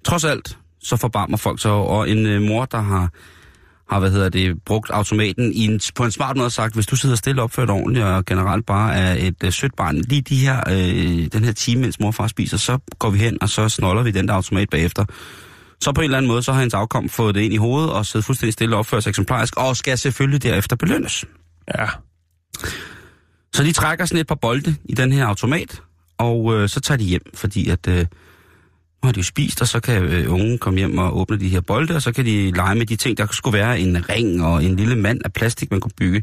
trods alt, så forbarmer folk sig og en øh, mor, der har har hvad hedder det, brugt automaten i en, på en smart måde sagt, hvis du sidder stille opført ordentligt og generelt bare er et øh, sødt barn, lige de her, øh, den her time, mens mor og far spiser, så går vi hen, og så snoller vi den der automat bagefter. Så på en eller anden måde, så har hans afkom fået det ind i hovedet og sidder fuldstændig stille og opfører sig eksemplarisk, og skal selvfølgelig derefter belønnes. Ja. Så de trækker sådan et par bolde i den her automat, og øh, så tager de hjem, fordi at øh, nu har de jo spist, og så kan øh, ungen komme hjem og åbne de her bolde, og så kan de lege med de ting, der skulle være en ring og en lille mand af plastik, man kunne bygge.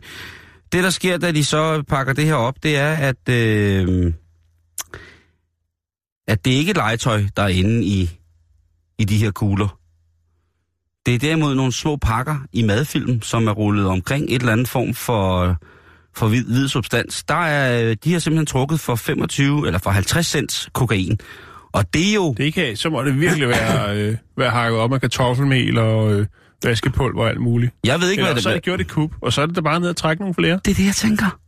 Det, der sker, da de så pakker det her op, det er, at, øh, at det ikke er legetøj, der er inde i, i de her kugler. Det er derimod nogle små pakker i madfilm, som er rullet omkring et eller andet form for, for hvid, hvid substans. Der er, de har simpelthen trukket for 25 eller for 50 cents kokain. Og det er jo... Det kan, så må det virkelig være, øh, være hakket op med kartoffelmel og øh, vaskepulver og alt muligt. Jeg ved ikke, Eller hvad det så er det gjort et kub, og så er det da bare ned og trække nogle flere. Det er det, jeg tænker.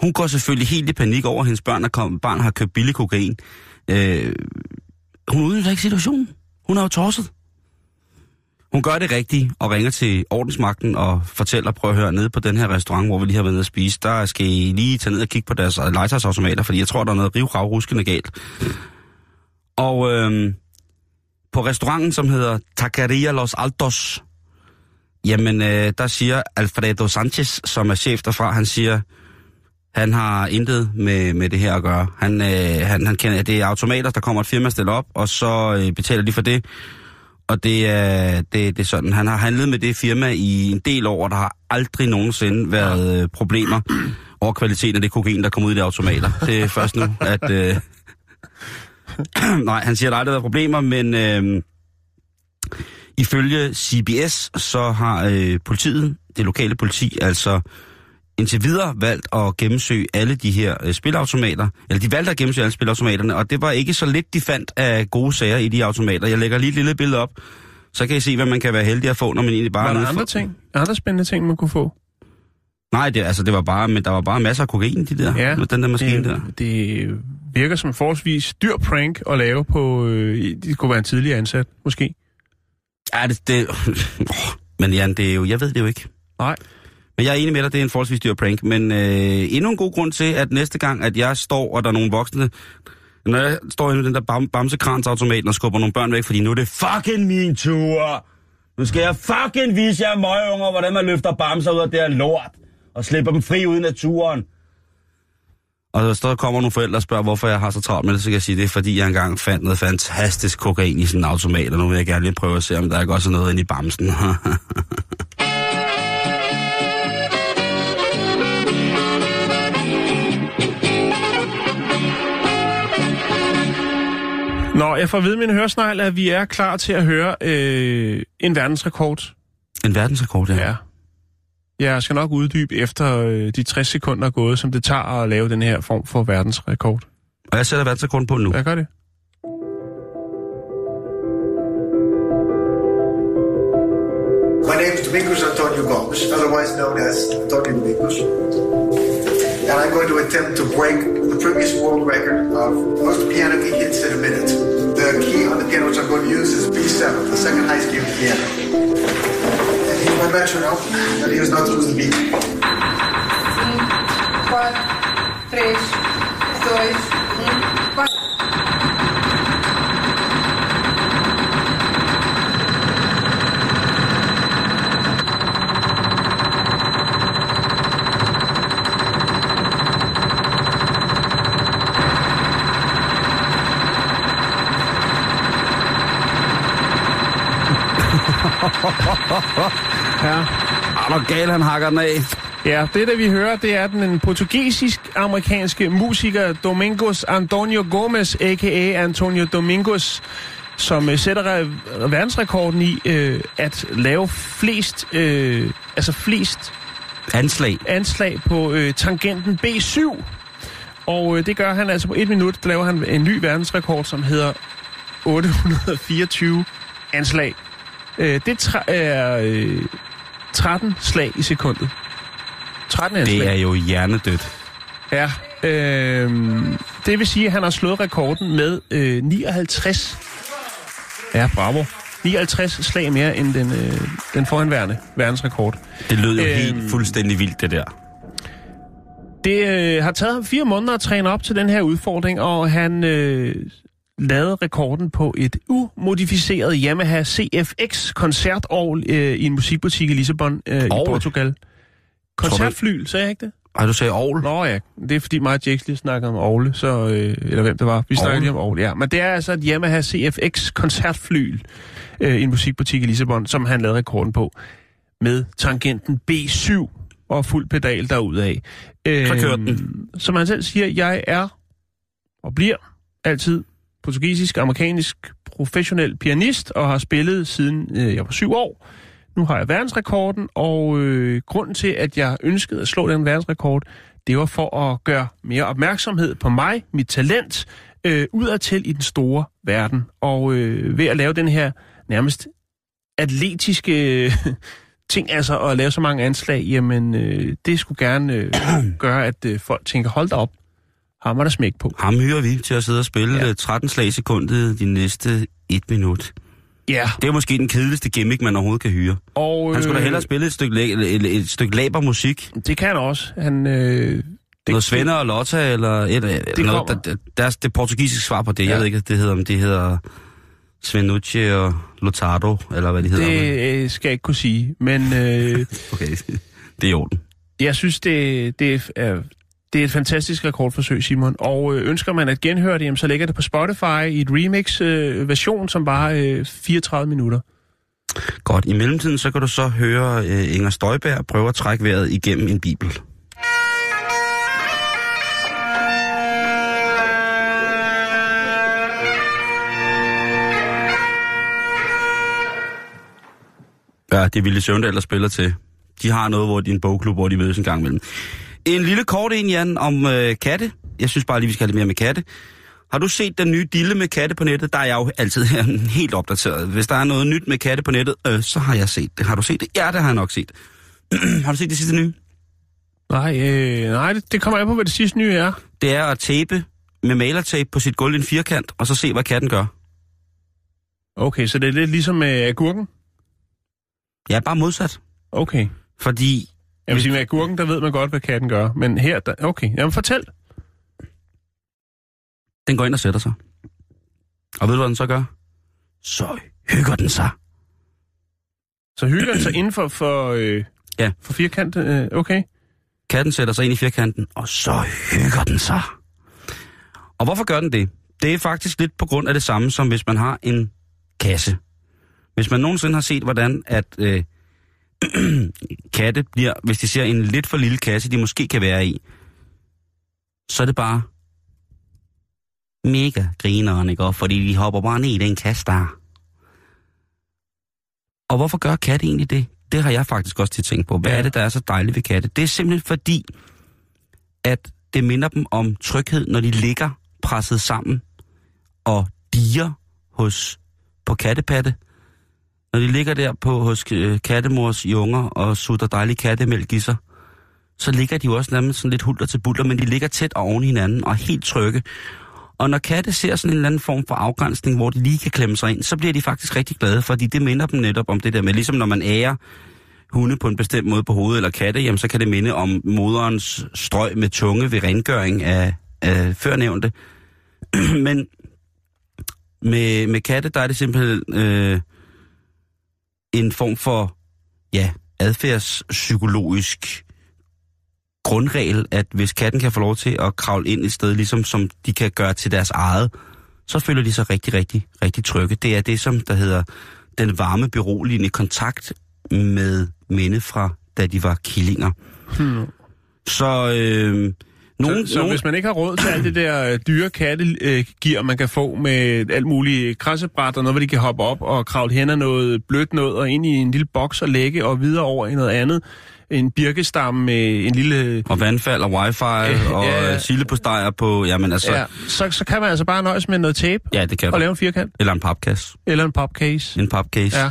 Hun går selvfølgelig helt i panik over, at hendes børn, er kom, barn har købt billig kokain. Øh, hun udnytter ikke situationen. Hun er jo tosset. Hun gør det rigtigt og ringer til ordensmagten og fortæller, prøv at høre, nede på den her restaurant, hvor vi lige har været nede at spise, der skal I lige tage ned og kigge på deres øh, legetøjsautomater, fordi jeg tror, der er noget rivrav ruskende galt. Og øhm, på restauranten, som hedder Taqueria Los Altos, jamen øh, der siger Alfredo Sanchez, som er chef derfra, han siger, han har intet med, med det her at gøre. Han, øh, han, han kender, det er automater, der kommer et firma stille op, og så øh, betaler de for det. Og det er, det, det er sådan, han har handlet med det firma i en del år, og der har aldrig nogensinde været øh, problemer. Over kvaliteten af det kokain, der kommer ud i de automater. Det er først nu, at... Øh, nej, han siger, at der aldrig har været problemer, men øh, ifølge CBS, så har øh, politiet, det lokale politi, altså indtil videre valgt at gennemsøge alle de her øh, spilautomater. Eller de valgte at gennemsøge alle spilautomaterne, og det var ikke så lidt, de fandt af gode sager i de automater. Jeg lægger lige et lille billede op, så kan I se, hvad man kan være heldig at få, når man egentlig bare... Var er der andre for- ting? Andre spændende ting, man kunne få? Nej, det, altså, det var bare, men der var bare masser af kokain, de der, ja, med den der maskine der. det, det virker som en forholdsvis dyr prank at lave på... Øh, det kunne være en tidligere ansat, måske. Ja, det, det, men Jan, det er jo, jeg ved det jo ikke. Nej. Men jeg er enig med dig, det er en forholdsvis dyr prank. Men øh, endnu en god grund til, at næste gang, at jeg står, og der er nogle voksne, når jeg står inde i den der bam, bamsekransautomaten og skubber nogle børn væk, fordi nu er det fucking min tur. Nu skal jeg fucking vise jer møgeunger, hvordan man løfter bamser ud af det her lort, og slipper dem fri ud i naturen. Og så kommer nogle forældre og spørger, hvorfor jeg har så travlt med det, så kan jeg sige, det er fordi, jeg engang fandt noget fantastisk kokain i sådan en automat, og nu vil jeg gerne lige prøve at se, om der ikke også er noget inde i bamsen. Jeg får at vide, mine høresnegl, at vi er klar til at høre øh, en verdensrekord. en verdensrekord, ja. Ja. Jeg skal nok uddybe efter øh, de 60 sekunder er gået, som det tager at lave den her form for verdensrekord. Og jeg sætter verdensrekorden på nu. Hvad gør det? My name is Domingos Antonio Gomes, otherwise known as Antonio Domingos. And I'm going to attempt to break the previous world record of most piano key hits in a minute. The key on the piano which I'm going to use is B7, the second highest key on the piano. And here's my metronome, and here's not lose the beat. 4, 3, 2, 1, 4. Ja. Ah, hvor gal han hakker den af. Ja, det der vi hører, det er den portugisisk-amerikanske musiker Domingos Antonio Gomes, a.k.a. Antonio Domingos, som øh, sætter re- verdensrekorden i øh, at lave flest, øh, altså flest Anslag. anslag på øh, tangenten B7. Og øh, det gør han altså på et minut, der laver han en ny verdensrekord, som hedder 824 anslag. Øh, det er øh, 13 slag i sekundet. 13 anslag. Det er jo hjernedødt. Ja, øh, det vil sige, at han har slået rekorden med øh, 59. Ja, bravo. 59 slag mere end den, øh, den foranværende verdensrekord. Det lød jo Øhm. helt fuldstændig vildt, det der. Det øh, har taget ham fire måneder at træne op til den her udfordring, og han øh, lavede rekorden på et umodificeret Yamaha CFX koncertovl øh, i en musikbutik i Lissabon øh, i? Portugal. Koncertflyl, sagde jeg ikke det? Har du sagde Aarhus? Nå ja, det er fordi mig og Jakes lige snakker om Aarhus, så, øh, eller hvem det var. Vi snakker Orgel? lige om Aarhus, ja. Men det er altså et Yamaha CFX koncertflyl øh, i en musikbutik i Lissabon, som han lavede rekorden på med tangenten B7 og fuld pedal derudad. Øh, Så kørte den. Som han selv siger, jeg er og bliver altid portugisisk, amerikansk professionel pianist og har spillet siden øh, jeg var syv år. Nu har jeg verdensrekorden, og øh, grunden til, at jeg ønskede at slå den verdensrekord, det var for at gøre mere opmærksomhed på mig, mit talent, øh, udadtil i den store verden. Og øh, ved at lave den her nærmest atletiske øh, ting, altså at lave så mange anslag, jamen øh, det skulle gerne øh, gøre, at øh, folk tænker, hold da op, hammer der smæk på. Ham hyrer vi til at sidde og spille Ja. ja. 13 slag i sekundet de næste et minut. Ja, Det er måske den kedeligste gimmick, man overhovedet kan hyre. og... Han skulle da øh, hellere spille et stykke, et, et stykke labermusik. Det kan han også. Han, øh, Det, noget Svender og Lotta, eller et, eller noget, der, der, deres, det portugisiske svar på det. Ja. Jeg ved ikke, det hedder, om det hedder Svenucci og Lotardo, eller hvad de hedder. Det øh, skal jeg ikke kunne sige, men øh, Okay, det er i orden. jeg synes, det, det, er, det er et fantastisk rekordforsøg, Simon. Og øh, ønsker man at genhøre det, jamen, så ligger det på Spotify i et remix-version, øh, som var øh, 34 minutter. Godt, i mellemtiden så kan du så høre øh, Inger Støjberg prøve at trække vejret igennem en bibel. Ja, det er Ville Søvndal, der spiller til. De har noget, hvor de er en bogklub, hvor de mødes en gang imellem. En lille kort en, Jan, om øh, katte. Jeg synes bare lige, vi skal have lidt mere med katte. Har du set den nye dille med katte på nettet? Der er jeg jo altid helt opdateret. Hvis der er noget nyt med katte på nettet, øh, så har jeg set det. Har du set det? Ja, det har jeg nok set. har du set det sidste nye? Nej, øh, nej det, det kommer an på, hvad det sidste nye er. Det er at tape med malertape på sit gulv i en firkant, og så se, hvad katten gør. Okay, så det er lidt ligesom med agurken? Ja, bare modsat. Okay. Fordi Jeg vil sige, med agurken, der ved man godt, hvad katten gør. Men her, der, okay. Jamen, fortæl. den går ind og sætter sig. Og ved du, hvad den så gør? Så hygger den sig. Så hygger den sig inden for, for, øh, Ja. for firkant. Øh, okay. Katten sætter sig ind i firkanten, og så hygger den sig. Og hvorfor gør den det? Det er faktisk lidt på grund af det samme, som hvis man har en kasse. Hvis man nogensinde har set, hvordan at øh, katte bliver, hvis de ser en lidt for lille kasse, de måske kan være i, så er det bare mega grineren, ikke? Fordi de hopper bare ned i den kasse der. Og hvorfor gør katte egentlig det? Det har jeg faktisk også til tænkt på. Hvad Ja. er det, der er så dejligt ved katte? Det er simpelthen fordi, at det minder dem om tryghed, når de ligger presset sammen og diger hos, på kattepatte. Når de ligger der på hos øh, kattemors junger og sutter dejlig kattemælk i sig, så ligger de jo også nærmest sådan lidt hulter til butler, men de ligger tæt oven i hinanden og helt trygge. Og når katte ser sådan en eller anden form for afgrænsning, hvor de lige kan klemme sig ind, så bliver de faktisk rigtig glade, fordi det minder dem netop om det der med, ligesom når man ærer hunde på en bestemt måde på hovedet eller katte, jamen så kan det minde om moderens strøg med tunge ved rengøring af, af førnævnte. Men med, med katte, der er det simpelthen øh, en form for ja, adfærdspsykologisk grundregel, at hvis katten kan få lov til at kravle ind et sted, ligesom som de kan gøre til deres eget, så føler de sig rigtig, rigtig, rigtig trygge. Det er det, som der hedder den varme, beroligende kontakt med minde fra, da de var killinger. Hmm. Så øh, Nogen, så, så nogen, hvis man ikke har råd til alt det der øh, dyre kattegear, man kan få med alt muligt krassebræt og noget, hvor de kan hoppe op og kravle hen af noget blødt noget og ind i en lille boks og lægge og videre over i noget andet. En birkestamme med en lille... og vandfald og wifi Øh, og ja. ja. sildepostejer på... Jamen altså... Ja, så, så kan man altså bare nøjes med noget tape ja, det kan og du. lave en firkant. Eller en papkasse. Eller en popcase. En papcase. Ja.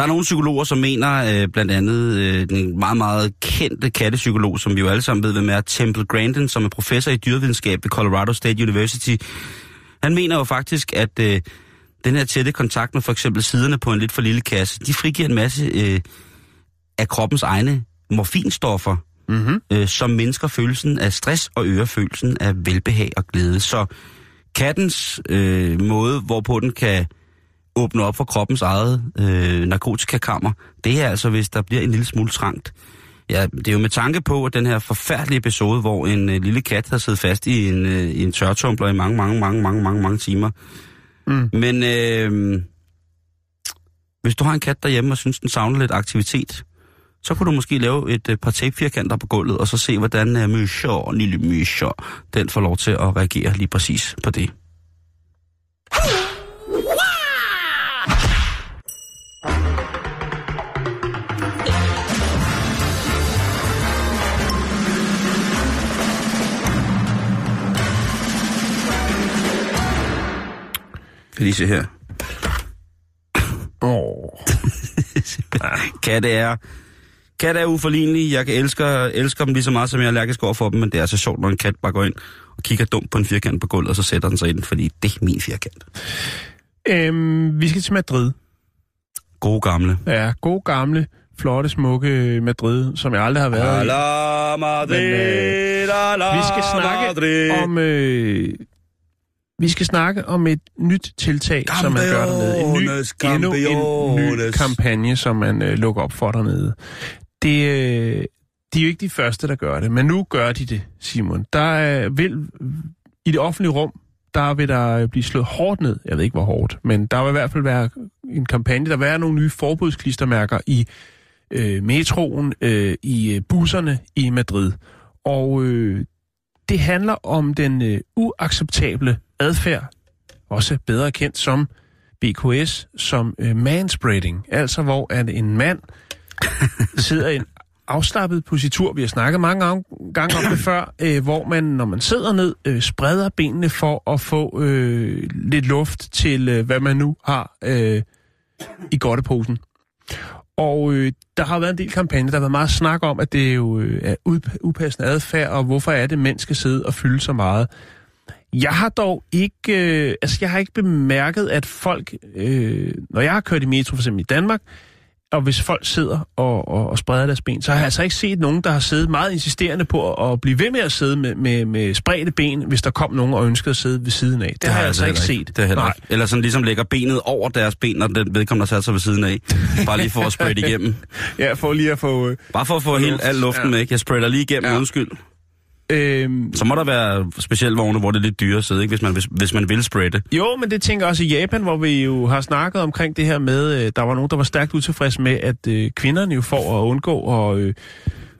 Der er nogle psykologer, som mener, øh, blandt andet øh, den meget, meget kendte kattepsykolog, som vi jo alle sammen ved, hvem er, Temple Grandin, som er professor i dyrevidenskab ved Colorado State University. Han mener jo faktisk, at øh, den her tætte kontakt med for eksempel siderne på en lidt for lille kasse, de frigiver en masse øh, af kroppens egne morfinstoffer, Mm-hmm. øh, som mindsker følelsen af stress og øger følelsen af velbehag og glæde. Så kattens øh, måde, hvorpå den kan åbne op for kroppens eget øh, narkotikakammer, det er altså, hvis der bliver en lille smule trangt. Ja, det er jo med tanke på, at den her forfærdelige episode, hvor en øh, lille kat har siddet fast i en, øh, i en tørtumbler i mange, mange, mange, mange, mange, mange timer. Mm. Men øh, hvis du har en kat derhjemme og synes, den savner lidt aktivitet, så kunne du måske lave et øh, par tapefirkanter på gulvet, og så se, hvordan øh, Mysjør, lille Mysjør, den får lov til at reagere lige præcis på det. Kan lige se her. Oh. Katte er, katte er uforlignelige. Jeg kan elske, elsker dem lige så meget, som jeg er allergisk over for dem, men det er så sjovt, når en kat bare går ind og kigger dumt på en firkant på gulvet, og så sætter den sig i den, fordi det er min firkant. Øhm, vi skal til Madrid. Gode gamle. Ja, god gamle, flotte, smukke Madrid, som jeg aldrig har været i. Madrid, ala Vi skal snakke Madrid. om... Øh, vi skal snakke om et nyt tiltag, som man gør dernede. En ny, endnu en ny kampagne, som man øh, lukker op for dernede. Det, øh, de er jo ikke de første, der gør det, men nu gør de det, Simon. Der er, vil, I det offentlige rum, der vil der blive slået hårdt ned. Jeg ved ikke, hvor hårdt, men der vil i hvert fald være en kampagne. Der vil være nogle nye forbudsklistermærker i øh, metroen, øh, i øh, busserne i Madrid. Og øh, det handler om den øh, uacceptable adfærd, også bedre kendt som BKS, som øh, manspreading. Altså hvor at en mand sidder i en afslappet positur, vi har snakket mange gange om det før, øh, hvor man, når man sidder ned, øh, spreder benene for at få øh, lidt luft til, øh, hvad man nu har øh, i godteposen. Og øh, der har været en del kampagne, der har været meget snak om, at det jo øh, er upassende adfærd, og hvorfor er det, mænd skal sidde og fylde så meget. Jeg har dog ikke, øh, altså jeg har ikke bemærket, at folk, øh, når jeg har kørt i metro for eksempel i Danmark, og hvis folk sidder og, og, og spreder deres ben, så har jeg altså ikke set nogen, der har siddet meget insisterende på at, at blive ved med at sidde med, med, med spredte ben, hvis der kom nogen og ønskede at sidde ved siden af. Det, det har jeg altså ikke set. Det er heller Nej. ikke. Eller sådan ligesom lægger benet over deres ben, når den vedkommende sat sig ved siden af. Bare lige for at spread igennem. Ja, for lige at få... Øh, Bare for at få helt al luften Ja. væk. Jeg spreader lige igennem, ja. undskyld. Øh, Så må der være specielle vogne, hvor det er lidt dyrere at sidde, ikke? Hvis, man, hvis, hvis man vil spreade. Jo, men det tænker jeg også i Japan, hvor vi jo har snakket omkring det her med, øh, der var nogen, der var stærkt utilfredse med, at øh, kvinderne jo får at undgå at øh,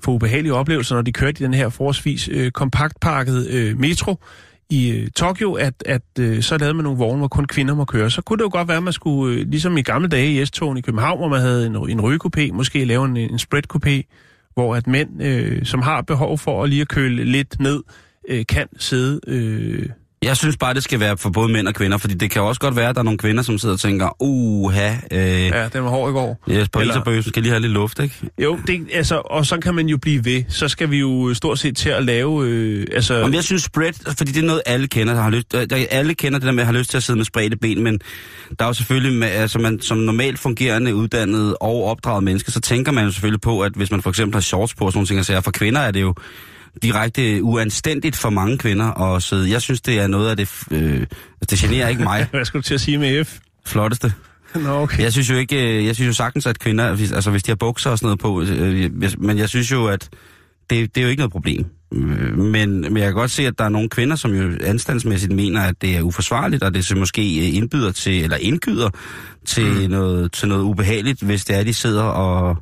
få ubehagelige oplevelser, når de kørte i den her forholdsvis øh, kompaktpakket øh, metro i øh, Tokyo, at, at øh, så lavede man nogle vogne, hvor kun kvinder må køre. Så kunne det jo godt være, at man skulle, øh, ligesom i gamle dage i S-togen i København, hvor man havde en, en rygekopé, måske lave en, en spread-kopé, hvor at mænd, øh, som har behov for at lige at køle lidt ned, øh, kan sidde øh, jeg synes bare, det skal være for både mænd og kvinder, fordi det kan også godt være, at der er nogle kvinder, som sidder og tænker, uha, øh, ja. Den var hård i går. yes, på Eller- Eller... skal lige have lidt luft, ikke? Jo, det, altså, og så kan man jo blive ved. Så skal vi jo stort set til at lave... Øh, altså, Om jeg synes spread, fordi det er noget, alle kender, der har lyst, der, alle kender det der med at have lyst til at sidde med spredte ben, men der er jo selvfølgelig, med, altså man, som normalt fungerende, uddannet og opdraget menneske, så tænker man jo selvfølgelig på, at hvis man for eksempel har shorts på og sådan nogle ting, så er for kvinder er det jo direkte uanstændigt for mange kvinder at sidde. Jeg synes, det er noget af det, øh, det generer ikke mig Hvad skulle du til at sige med F? flotteste. Nå, okay. Jeg synes jo ikke, øh, jeg synes jo sagtens, at kvinder, altså hvis de har bukser og sådan noget på, øh, hvis- men jeg synes jo, at det, det er jo ikke noget problem. Øh, Men, men jeg kan godt se, at der er nogle kvinder, som jo anstandsmæssigt mener, at det er uforsvarligt, og det så måske øh, indbyder til, eller indgyder til, mm. noget, til noget ubehageligt, hvis det er, de sidder og,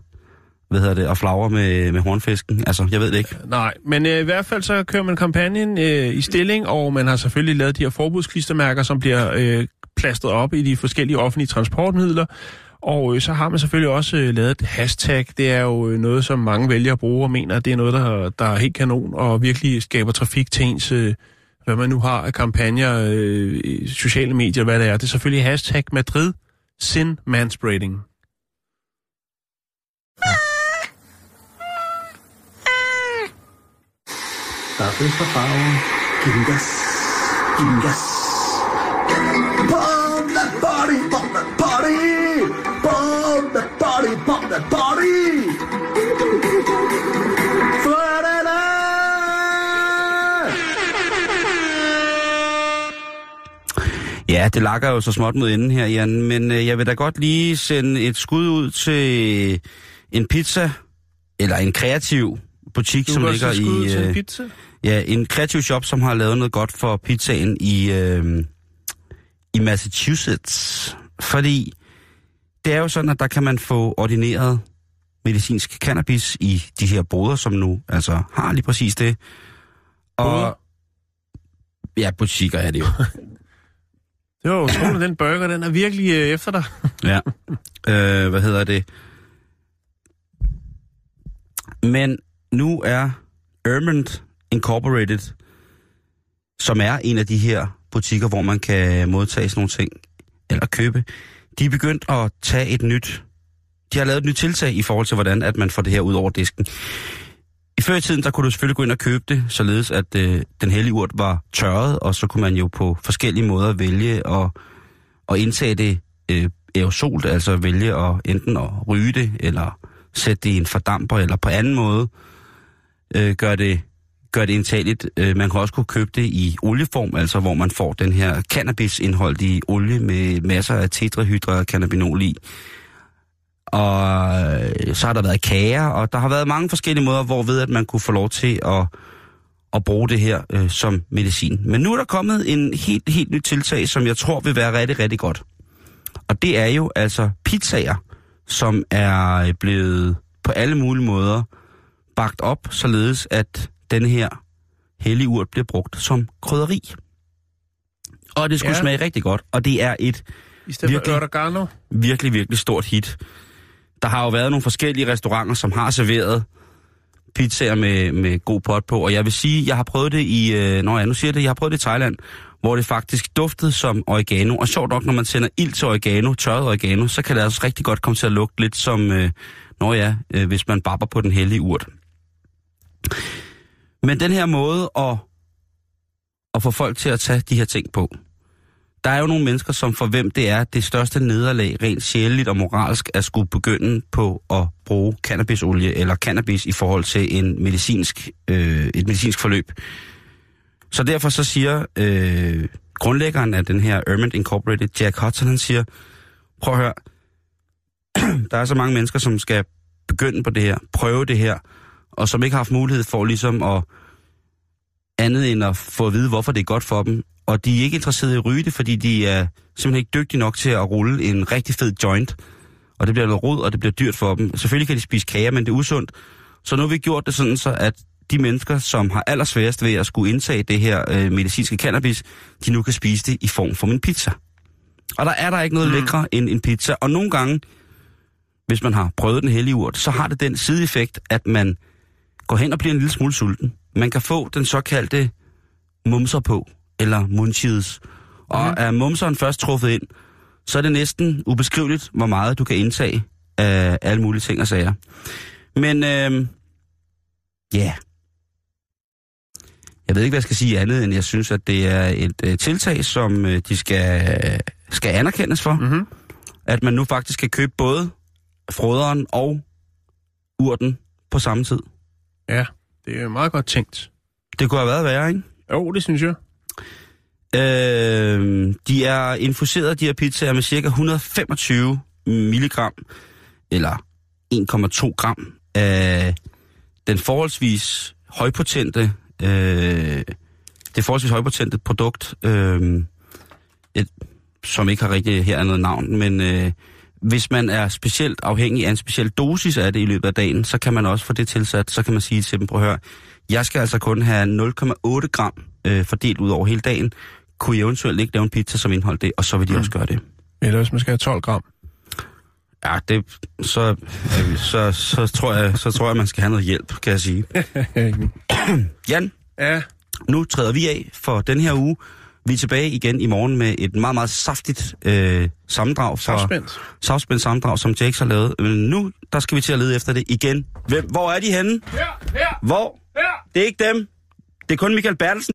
hvad hedder det, og flagre med, med hornfisken. Altså, jeg ved det ikke. Øh, nej, men øh, i hvert fald så kører man kampagnen øh, i stilling, og man har selvfølgelig lavet de her forbudsklistermærker, som bliver øh, plastret op i de forskellige offentlige transportmidler. Og øh, så har man selvfølgelig også øh, lavet et hashtag. Det er jo øh, noget, som mange vælger at bruge og mener, at det er noget, der, der er helt kanon og virkelig skaber trafik til ens, øh, hvad man nu har af kampagner, øh, sociale medier, hvad det er. Det er selvfølgelig hashtag Madrid Sin Manspreading. Stop for farven. Giv den gas. Giv den gas. Bomb that body, bomb that body. Bomb that body, bomb that body. Florida! Ja, det lakker jo så småt mod enden her, Jan, men øh, jeg vil da godt lige sende et skud ud til en pizza, eller en kreativ butik, Du som ligger i... til en øh, pizza. Ja, en kreativ shop, som har lavet noget godt for pizzaen i, øh, i Massachusetts. Fordi det er jo sådan, at der kan man få ordineret medicinsk cannabis i de her boder, som nu altså har lige præcis det. Boder? Og ja, butikker er det jo. Det var utroligt, den burger, den er virkelig øh, efter dig. Ja. Øh, hvad hedder det? Men nu er Ermond Incorporated, som er en af de her butikker, hvor man kan modtage sådan nogle ting, eller købe, de er begyndt at tage et nyt, de har lavet et nyt tiltag i forhold til, hvordan at man får det her ud over disken. I før i tiden, der kunne du selvfølgelig gå ind og købe det, således at øh, den hellige urt var tørret, og så kunne man jo på forskellige måder vælge at, at indtage det øh, aerosolt, altså vælge at enten at ryge det, eller sætte det i en fordamper, eller på anden måde øh, gøre det, gør det indtageligt. Øh, man kan også kunne købe det i olieform, altså hvor man får den her cannabisindhold i olie med masser af tetrahydrocannabinol i. Og øh, så har der været kager, og der har været mange forskellige måder, hvorved at man kunne få lov til at, at bruge det her øh, som medicin. Men nu er der kommet en helt, helt nyt tiltag, som jeg tror vil være rigtig, rigtig godt. Og det er jo altså pizzaer, som er blevet på alle mulige måder bagt op, således at den her hellige urt bliver brugt som krydderi. Og det skulle Ja. smage rigtig godt, og det er et I Virkelig? oregano. virkelig, virkelig stort hit. Der har jo været nogle forskellige restauranter, som har serveret pizzaer med, med god pot på, og jeg vil sige, jeg har prøvet det i, øh, når jeg nu siger det, jeg har prøvet det i Thailand, hvor det faktisk duftede som oregano, og sjovt nok, når man sender ild til oregano, tørret oregano, så kan det altså rigtig godt komme til at lugte lidt som, øh, når ja, øh, hvis man babber på den hellige urt. Men den her måde at, at få folk til at tage de her ting på, der er jo nogle mennesker, som for hvem det er det største nederlag, rent sjældent og moralsk, at skulle begynde på at bruge cannabisolie eller cannabis i forhold til en medicinsk, øh, et medicinsk forløb. Så derfor så siger øh, grundlæggeren af den her Ermond Incorporated, Jack Hudson, han siger, prøv at høre, der er så mange mennesker, som skal begynde på det her, prøve det her, og som ikke har haft mulighed for ligesom at andet end at få at vide, hvorfor det er godt for dem. Og de er ikke interesserede i at ryge det, fordi de er simpelthen ikke dygtige nok til at rulle en rigtig fed joint. Og det bliver noget rod, og det bliver dyrt for dem. Selvfølgelig kan de spise kager, men det er usundt. Så nu har vi gjort det sådan, så at de mennesker, som har allersværest ved at skulle indtage det her øh, medicinske cannabis, de nu kan spise det i form for en pizza. Og der er der ikke noget mm. lækre end en pizza. Og nogle gange, hvis man har prøvet den hellige urt, så har det den sideeffekt, at man går hen og bliver en lille smule sulten. Man kan få den såkaldte mumser på, eller munchies. Og er mumseren først truffet ind, så er det næsten ubeskriveligt, hvor meget du kan indtage af alle mulige ting og sager. Men, øh, ja. Yeah. Jeg ved ikke, hvad jeg skal sige andet, end jeg synes, at det er et øh, tiltag, som øh, de skal, skal anerkendes for. Mm-hmm. At man nu faktisk kan købe både froderen og urten på samme tid. Ja, det er meget godt tænkt. Det kunne have været værre, ikke? Jo, det synes jeg. Øh, de er infuseret, de her pizzaer, med cirka 125 milligram, eller 1,2 gram af den forholdsvis højpotente, øh, det forholdsvis højpotente produkt, øh, et, som ikke har rigtig her noget navn, men øh, hvis man er specielt afhængig af en speciel dosis af det i løbet af dagen, så kan man også få det tilsat. Så kan man sige til dem, prøv at høre, jeg skal altså kun have 0,8 gram øh, fordelt ud over hele dagen. Kunne I eventuelt ikke lave en pizza, som indeholdt det, og så vil de mm. også gøre det. Eller hvis man skal have 12 gram. Ja, det, så, øh, så, så, tror jeg, så tror jeg, man skal have noget hjælp, kan jeg sige. Jan, ja. nu træder vi af for den her uge. Vi er tilbage igen i morgen med et meget, meget saftigt øh, sammendrag. Fra. Savspændt sammendrag, som Jax har lavet. Men nu, der skal vi til at lede efter det igen. Hvem, hvor er de henne? Her, her, Hvor? her. Det er ikke dem. Det er kun Michael Bertelsen.